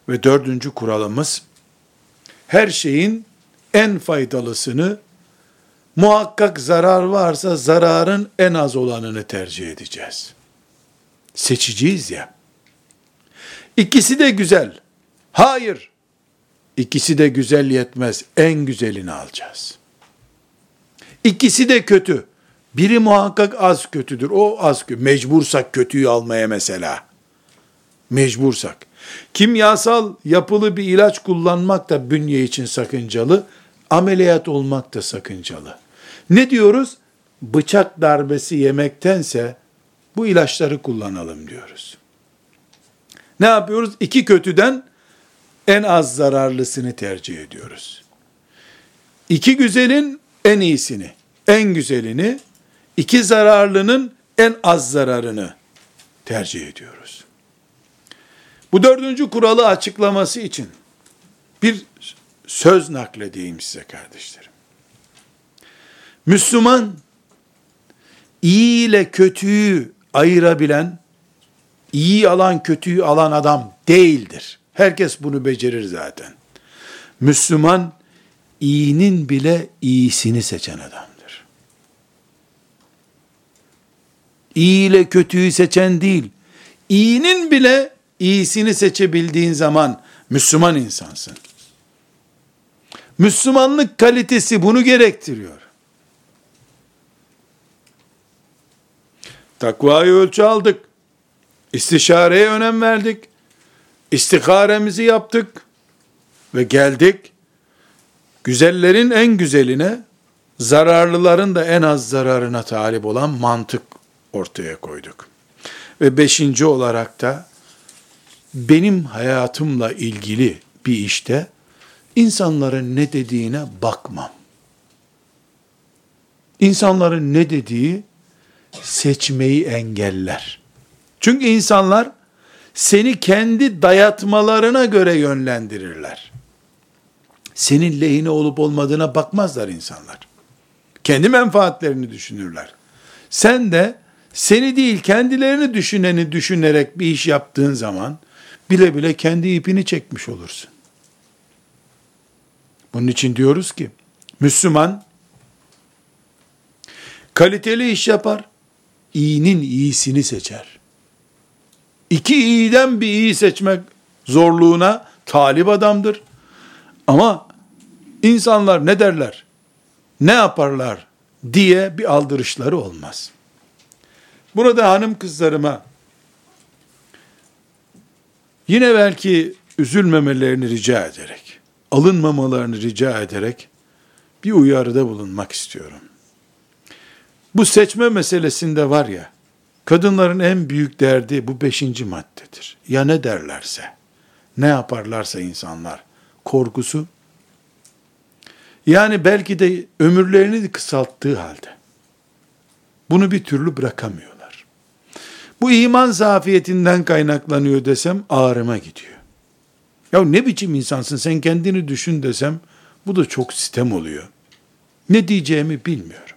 Ve dördüncü kuralımız, her şeyin en faydalısını, muhakkak zarar varsa zararın en az olanını tercih edeceğiz. Seçiciyiz ya. İkisi de güzel. Hayır. İkisi de güzel yetmez. En güzelini alacağız. İkisi de kötü. Biri muhakkak az kötüdür. O az kötü. Mecbursak kötüyü almaya mesela. Mecbursak. Kimyasal yapılı bir ilaç kullanmak da bünye için sakıncalı. Ameliyat olmak da sakıncalı. Ne diyoruz? Bıçak darbesi yemektense bu ilaçları kullanalım diyoruz. Ne yapıyoruz? İki kötüden en az zararlısını tercih ediyoruz. İki güzelin en iyisini, en güzelini, iki zararlının en az zararını tercih ediyoruz. Bu dördüncü kuralı açıklaması için bir söz nakledeyim size kardeşlerim. Müslüman iyi ile kötüyü ayırabilen, iyi alan kötüyü alan adam değildir. Herkes bunu becerir zaten. Müslüman iyinin bile iyisini seçen adamdır. İyi ile kötüyü seçen değil, iyinin bile iyisini seçebildiğin zaman Müslüman insansın. Müslümanlık kalitesi bunu gerektiriyor. Takvayı ölçü aldık. İstişareye önem verdik. İstiharemizi yaptık ve geldik güzellerin en güzeline zararlıların da en az zararına talip olan mantık ortaya koyduk. Ve beşinci olarak da benim hayatımla ilgili bir işte insanların ne dediğine bakmam. İnsanların ne dediği seçmeyi engeller. Çünkü insanlar seni kendi dayatmalarına göre yönlendirirler. Senin lehine olup olmadığına bakmazlar insanlar. Kendi menfaatlerini düşünürler. Sen de seni değil kendilerini düşüneni düşünerek bir iş yaptığın zaman bile bile kendi ipini çekmiş olursun. Bunun için diyoruz ki Müslüman kaliteli iş yapar, iyinin iyisini seçer. İki iyiden bir iyi seçmek zorluğuna talip adamdır. Ama insanlar ne derler, ne yaparlar diye bir aldırışları olmaz. Burada hanım kızlarıma yine belki üzülmemelerini rica ederek, alınmamalarını rica ederek bir uyarıda bulunmak istiyorum. Bu seçme meselesinde var ya, kadınların en büyük derdi bu beşinci maddedir. Ya ne derlerse, ne yaparlarsa insanlar, korkusu, yani belki de ömürlerini kısalttığı halde, bunu bir türlü bırakamıyorlar. Bu iman zafiyetinden kaynaklanıyor desem ağrıma gidiyor. Ya ne biçim insansın sen kendini düşün desem bu da çok sistem oluyor. Ne diyeceğimi bilmiyorum.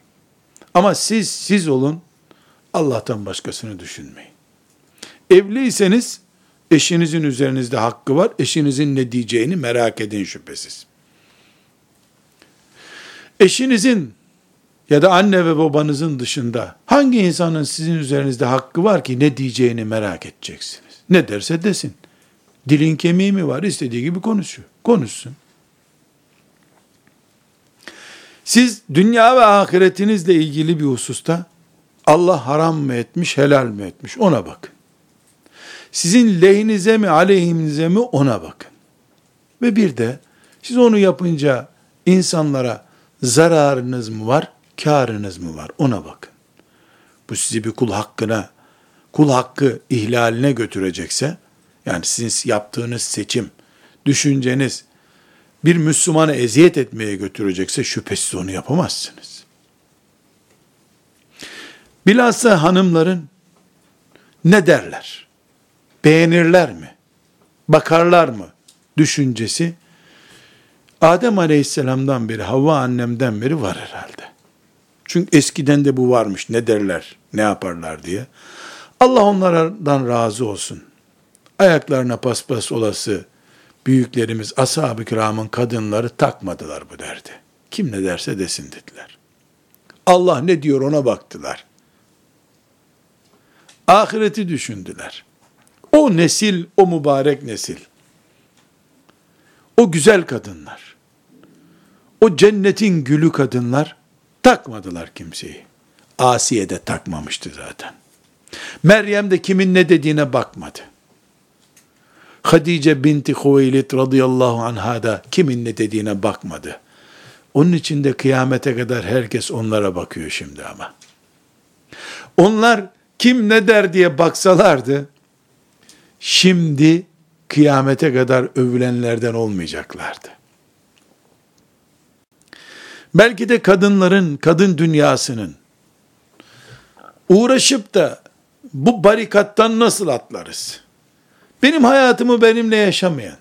Ama siz siz olun Allah'tan başkasını düşünmeyin. Evliyseniz eşinizin üzerinizde hakkı var. Eşinizin ne diyeceğini merak edin şüphesiz. Eşinizin ya da anne ve babanızın dışında hangi insanın sizin üzerinizde hakkı var ki ne diyeceğini merak edeceksiniz? Ne derse desin. Dilin kemiği mi var? İstediği gibi konuşuyor. Konuşsun. Siz dünya ve ahiretinizle ilgili bir hususta Allah haram mı etmiş, helal mi etmiş ona bakın. Sizin lehinize mi, aleyhinize mi ona bakın. Ve bir de siz onu yapınca insanlara zararınız mı var, karınız mı var ona bakın. Bu sizi bir kul hakkına, kul hakkı ihlaline götürecekse, yani sizin yaptığınız seçim, düşünceniz bir Müslümana eziyet etmeye götürecekse şüphesiz onu yapamazsınız. Bilhassa hanımların ne derler? Beğenirler mi? Bakarlar mı? Düşüncesi Adem Aleyhisselam'dan beri, Havva annemden beri var herhalde. Çünkü eskiden de bu varmış. Ne derler, ne yaparlar diye. Allah onlardan razı olsun. Ayaklarına paspas olası büyüklerimiz, ashab-ı kiramın kadınları takmadılar bu derdi. Kim ne derse desin dediler. Allah ne diyor ona baktılar. Ahireti düşündüler. O nesil, o mübarek nesil. O güzel kadınlar. O cennetin gülü kadınlar takmadılar kimseyi. Asiye de takmamıştı zaten. Meryem de kimin ne dediğine bakmadı. Hadice binti Huveylit radıyallahu anha da kimin ne dediğine bakmadı. Onun için de kıyamete kadar herkes onlara bakıyor şimdi ama. Onlar kim ne der diye baksalardı, şimdi kıyamete kadar övülenlerden olmayacaklardı. Belki de kadınların, kadın dünyasının uğraşıp da bu barikattan nasıl atlarız? Benim hayatımı benimle yaşamayan,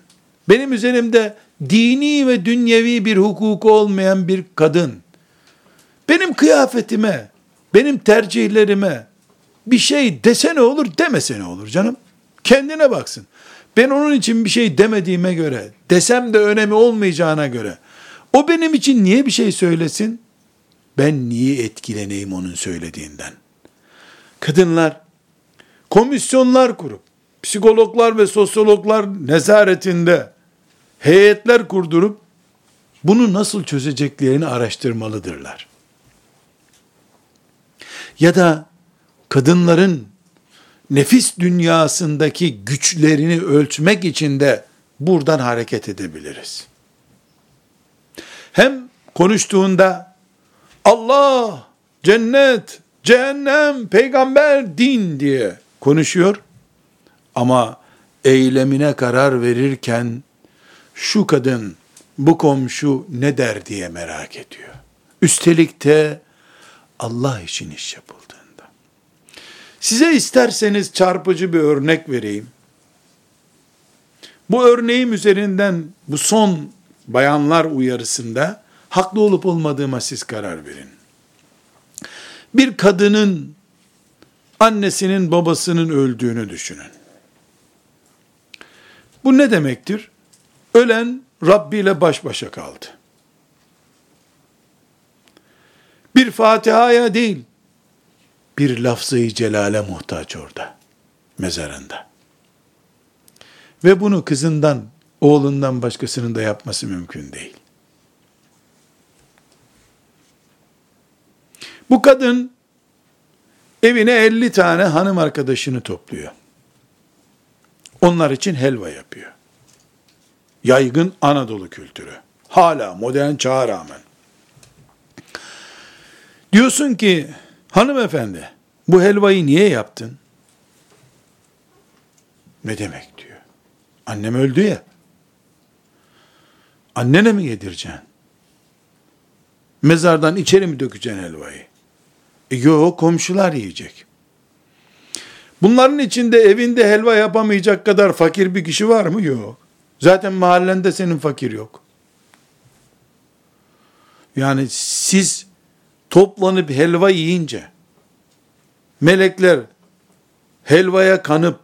benim üzerimde dini ve dünyevi bir hukuku olmayan bir kadın, benim kıyafetime, benim tercihlerime bir şey desene olur, demesene olur canım. Kendine baksın. Ben onun için bir şey demediğime göre, desem de önemi olmayacağına göre, o benim için niye bir şey söylesin? Ben niye etkileneyim onun söylediğinden? Kadınlar, komisyonlar kurup, psikologlar ve sosyologlar nezaretinde heyetler kurdurup, bunu nasıl çözeceklerini araştırmalıdırlar. Ya da kadınların nefis dünyasındaki güçlerini ölçmek için de buradan hareket edebiliriz. Hem konuştuğunda Allah, cennet, cehennem, peygamber, din diye konuşuyor. Ama eylemine karar verirken şu kadın, bu komşu ne der diye merak ediyor. Üstelik de Allah için iş yapıldığında. Size isterseniz çarpıcı bir örnek vereyim. Bu örneğim üzerinden bu son bayanlar uyarısında haklı olup olmadığıma siz karar verin. Bir kadının annesinin babasının öldüğünü düşünün. Bu ne demektir? Ölen Rabbi ile baş başa kaldı. Bir Fatiha'ya değil, bir lafzayı celale muhtaç orada, mezarında. Ve bunu kızından, oğlundan başkasının da yapması mümkün değil. Bu kadın evine 50 tane hanım arkadaşını topluyor. Onlar için helva yapıyor. Yaygın Anadolu kültürü. Hala modern çağa rağmen. Diyorsun ki hanımefendi bu helvayı niye yaptın? Ne demek diyor. Annem öldü ya. Annene mi yedireceksin? Mezardan içeri mi dökeceksin helvayı? E, yok komşular yiyecek. Bunların içinde evinde helva yapamayacak kadar fakir bir kişi var mı? Yok. Zaten mahallende senin fakir yok. Yani siz toplanıp helva yiyince melekler helvaya kanıp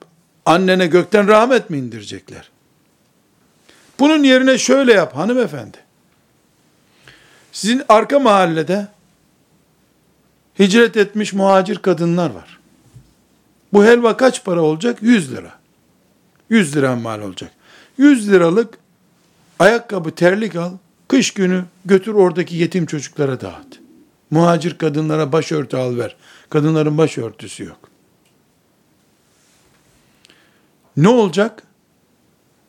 annene gökten rahmet mi indirecekler? Bunun yerine şöyle yap hanımefendi. Sizin arka mahallede hicret etmiş muhacir kadınlar var. Bu helva kaç para olacak? 100 lira. 100 lira mal olacak. 100 liralık ayakkabı, terlik al. Kış günü götür oradaki yetim çocuklara dağıt. Muhacir kadınlara başörtü al ver. Kadınların başörtüsü yok. Ne olacak?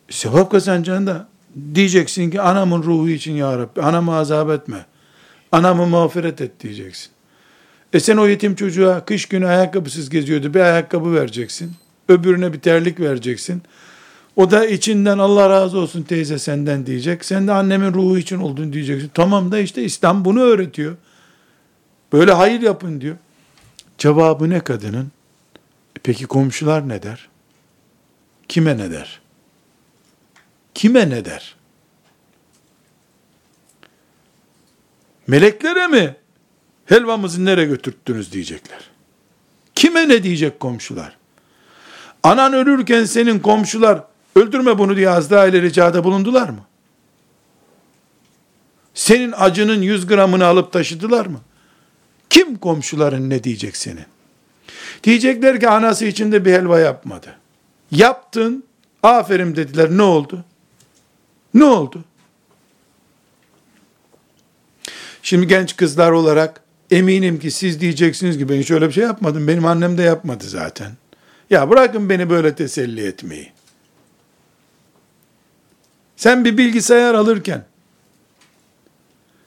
Sevap kazanacaksın da diyeceksin ki anamın ruhu için ya Rabbi anamı azap etme. Anamı mağfiret et diyeceksin. E sen o yetim çocuğa kış günü ayakkabısız geziyordu. Bir ayakkabı vereceksin. Öbürüne bir terlik vereceksin. O da içinden Allah razı olsun teyze senden diyecek. Sen de annemin ruhu için oldun diyeceksin. Tamam da işte İslam bunu öğretiyor. Böyle hayır yapın diyor. Cevabı ne kadının? E peki komşular ne der? Kime ne der? Kime ne der? Meleklere mi? Helvamızı nereye götürttünüz diyecekler. Kime ne diyecek komşular? Anan ölürken senin komşular öldürme bunu diye Azrail'e ricada bulundular mı? Senin acının 100 gramını alıp taşıdılar mı? Kim komşuların ne diyecek senin? Diyecekler ki anası içinde bir helva yapmadı. Yaptın, aferin dediler. Ne oldu? Ne oldu? Şimdi genç kızlar olarak eminim ki siz diyeceksiniz ki ben hiç öyle bir şey yapmadım. Benim annem de yapmadı zaten. Ya bırakın beni böyle teselli etmeyi. Sen bir bilgisayar alırken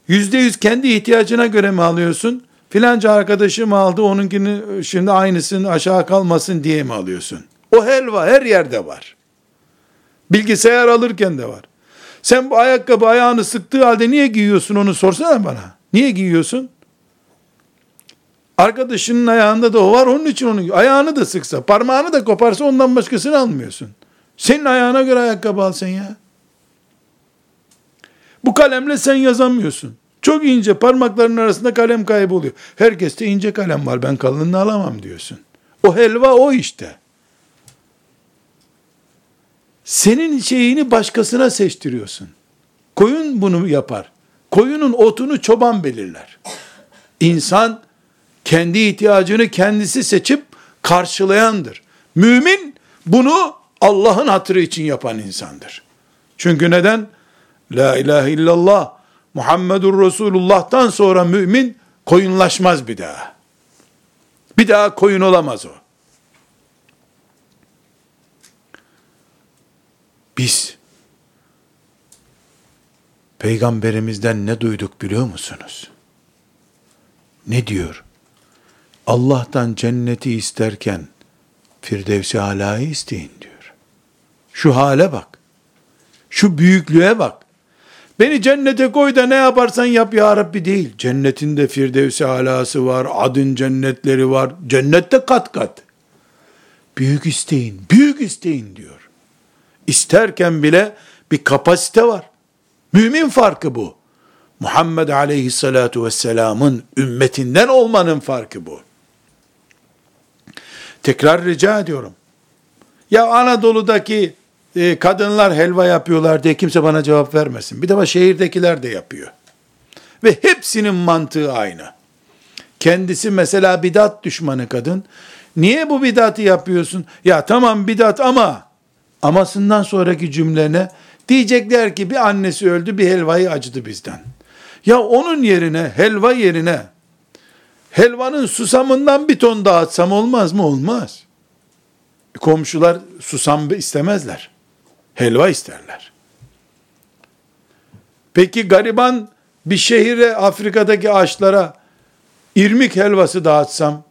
yüzde yüz kendi ihtiyacına göre mi alıyorsun? Filanca arkadaşım aldı onunkini şimdi aynısını aşağı kalmasın diye mi alıyorsun? O helva her yerde var. Bilgisayar alırken de var. Sen bu ayakkabı ayağını sıktığı halde niye giyiyorsun onu sorsana bana. Niye giyiyorsun? Arkadaşının ayağında da o var onun için onu ayağını da sıksa parmağını da koparsa ondan başkasını almıyorsun. Senin ayağına göre ayakkabı al sen ya. Bu kalemle sen yazamıyorsun. Çok ince parmakların arasında kalem kayboluyor. Herkeste ince kalem var ben kalınını alamam diyorsun. O helva o işte. Senin şeyini başkasına seçtiriyorsun. Koyun bunu yapar. Koyunun otunu çoban belirler. İnsan kendi ihtiyacını kendisi seçip karşılayandır. Mümin bunu Allah'ın hatırı için yapan insandır. Çünkü neden? La ilahe illallah Muhammedur Resulullah'tan sonra mümin koyunlaşmaz bir daha. Bir daha koyun olamaz o. Biz peygamberimizden ne duyduk biliyor musunuz? Ne diyor? Allah'tan cenneti isterken Firdevsi Ala'yı isteyin diyor. Şu hale bak. Şu büyüklüğe bak. Beni cennete koy da ne yaparsan yap ya Rabbi değil. Cennetinde Firdevsi alası var, adın cennetleri var. Cennette kat kat. Büyük isteyin, büyük isteyin diyor. İsterken bile bir kapasite var. Mümin farkı bu. Muhammed aleyhissalatu vesselamın ümmetinden olmanın farkı bu. Tekrar rica ediyorum. Ya Anadolu'daki e, kadınlar helva yapıyorlar diye kimse bana cevap vermesin. Bir de şehirdekiler de yapıyor. Ve hepsinin mantığı aynı. Kendisi mesela bidat düşmanı kadın. Niye bu bidatı yapıyorsun? Ya tamam bidat ama amasından sonraki cümlene diyecekler ki bir annesi öldü bir helvayı acıdı bizden. Ya onun yerine helva yerine helvanın susamından bir ton dağıtsam olmaz mı? Olmaz. Komşular susam istemezler. Helva isterler. Peki gariban bir şehire Afrika'daki ağaçlara irmik helvası dağıtsam,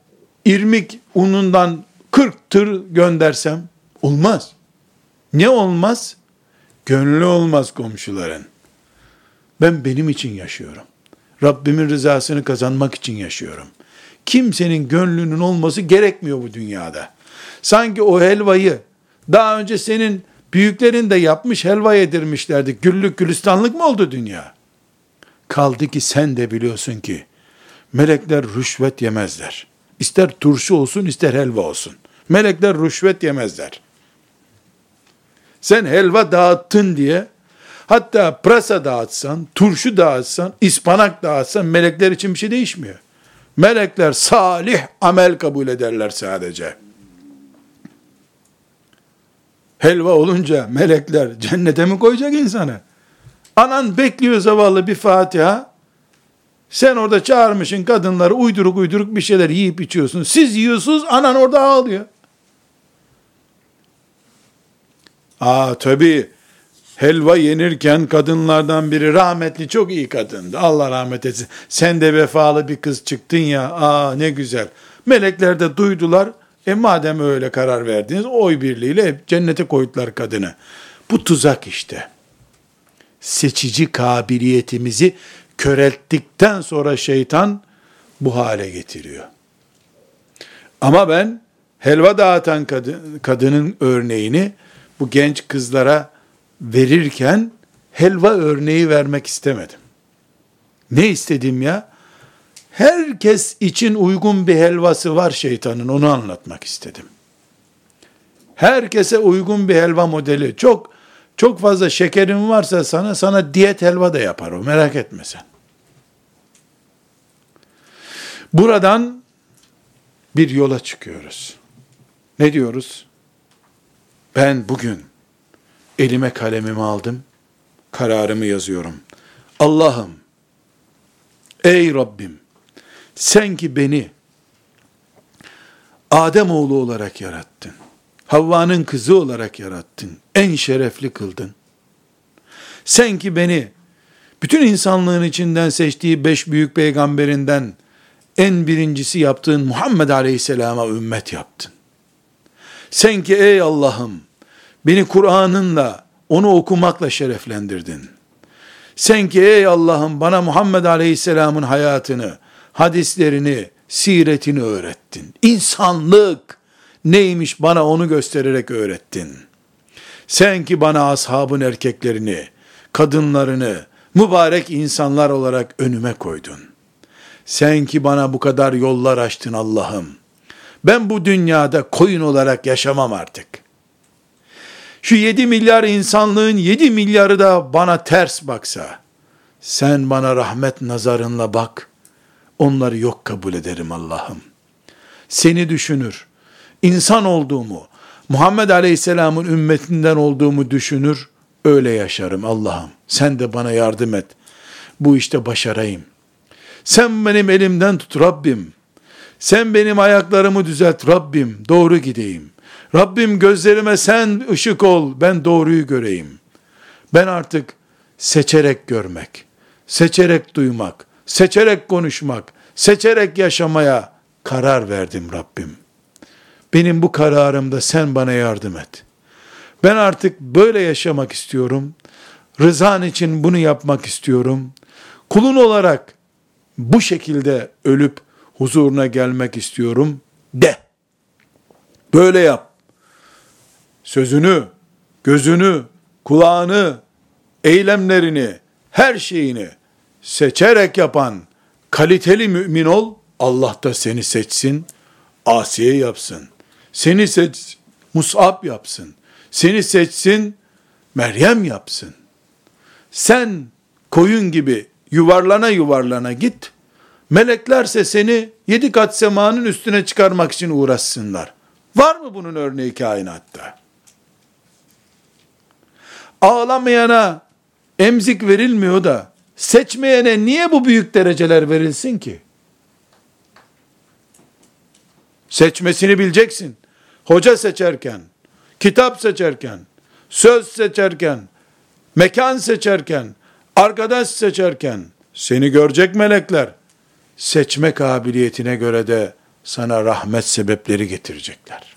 irmik unundan 40 tır göndersem olmaz. Ne olmaz? Gönlü olmaz komşuların. Ben benim için yaşıyorum. Rabbimin rızasını kazanmak için yaşıyorum. Kimsenin gönlünün olması gerekmiyor bu dünyada. Sanki o helvayı daha önce senin büyüklerin de yapmış helva yedirmişlerdi. Güllük gülistanlık mı oldu dünya? Kaldı ki sen de biliyorsun ki melekler rüşvet yemezler. İster turşu olsun ister helva olsun. Melekler rüşvet yemezler. Sen helva dağıttın diye hatta prasa dağıtsan, turşu dağıtsan, ispanak dağıtsan melekler için bir şey değişmiyor. Melekler salih amel kabul ederler sadece. Helva olunca melekler cennete mi koyacak insanı? Anan bekliyor zavallı bir Fatiha. Sen orada çağırmışın kadınları uyduruk uyduruk bir şeyler yiyip içiyorsun. Siz yiyorsunuz anan orada ağlıyor. Aa tabi helva yenirken kadınlardan biri rahmetli çok iyi kadındı. Allah rahmet etsin. Sen de vefalı bir kız çıktın ya. Aa ne güzel. Melekler de duydular. E madem öyle karar verdiniz oy birliğiyle cennete koydular kadını. Bu tuzak işte. Seçici kabiliyetimizi körelttikten sonra şeytan bu hale getiriyor. Ama ben helva dağıtan kadın, kadının örneğini bu genç kızlara verirken helva örneği vermek istemedim. Ne istedim ya? Herkes için uygun bir helvası var şeytanın onu anlatmak istedim. Herkese uygun bir helva modeli. Çok çok fazla şekerin varsa sana sana diyet helva da yapar o merak etme sen. Buradan bir yola çıkıyoruz. Ne diyoruz? Ben bugün elime kalemimi aldım, kararımı yazıyorum. Allah'ım, ey Rabbim, sen ki beni Adem oğlu olarak yarattın. Havva'nın kızı olarak yarattın. En şerefli kıldın. Sen ki beni bütün insanlığın içinden seçtiği beş büyük peygamberinden en birincisi yaptığın Muhammed Aleyhisselam'a ümmet yaptın. Sen ki ey Allah'ım beni Kur'an'ınla onu okumakla şereflendirdin. Sen ki ey Allah'ım bana Muhammed Aleyhisselam'ın hayatını, hadislerini, siretini öğrettin. İnsanlık neymiş bana onu göstererek öğrettin. Sen ki bana ashabın erkeklerini, kadınlarını, mübarek insanlar olarak önüme koydun. Sen ki bana bu kadar yollar açtın Allah'ım. Ben bu dünyada koyun olarak yaşamam artık. Şu yedi milyar insanlığın yedi milyarı da bana ters baksa, sen bana rahmet nazarınla bak, onları yok kabul ederim Allah'ım. Seni düşünür, insan olduğumu, Muhammed Aleyhisselam'ın ümmetinden olduğumu düşünür, öyle yaşarım Allah'ım. Sen de bana yardım et. Bu işte başarayım. Sen benim elimden tut Rabbim. Sen benim ayaklarımı düzelt Rabbim. Doğru gideyim. Rabbim gözlerime sen ışık ol. Ben doğruyu göreyim. Ben artık seçerek görmek, seçerek duymak, seçerek konuşmak, seçerek yaşamaya karar verdim Rabbim. Benim bu kararımda sen bana yardım et. Ben artık böyle yaşamak istiyorum. Rızan için bunu yapmak istiyorum. Kulun olarak bu şekilde ölüp huzuruna gelmek istiyorum de. Böyle yap. Sözünü, gözünü, kulağını, eylemlerini, her şeyini seçerek yapan kaliteli mümin ol. Allah da seni seçsin, Asiye yapsın. Seni seç, Mus'ab yapsın. Seni seçsin, Meryem yapsın. Sen koyun gibi yuvarlana yuvarlana git. Meleklerse seni yedi kat semanın üstüne çıkarmak için uğraşsınlar. Var mı bunun örneği kainatta? Ağlamayana emzik verilmiyor da seçmeyene niye bu büyük dereceler verilsin ki? Seçmesini bileceksin. Hoca seçerken, kitap seçerken, söz seçerken, mekan seçerken, arkadaş seçerken seni görecek melekler. Seçme kabiliyetine göre de sana rahmet sebepleri getirecekler.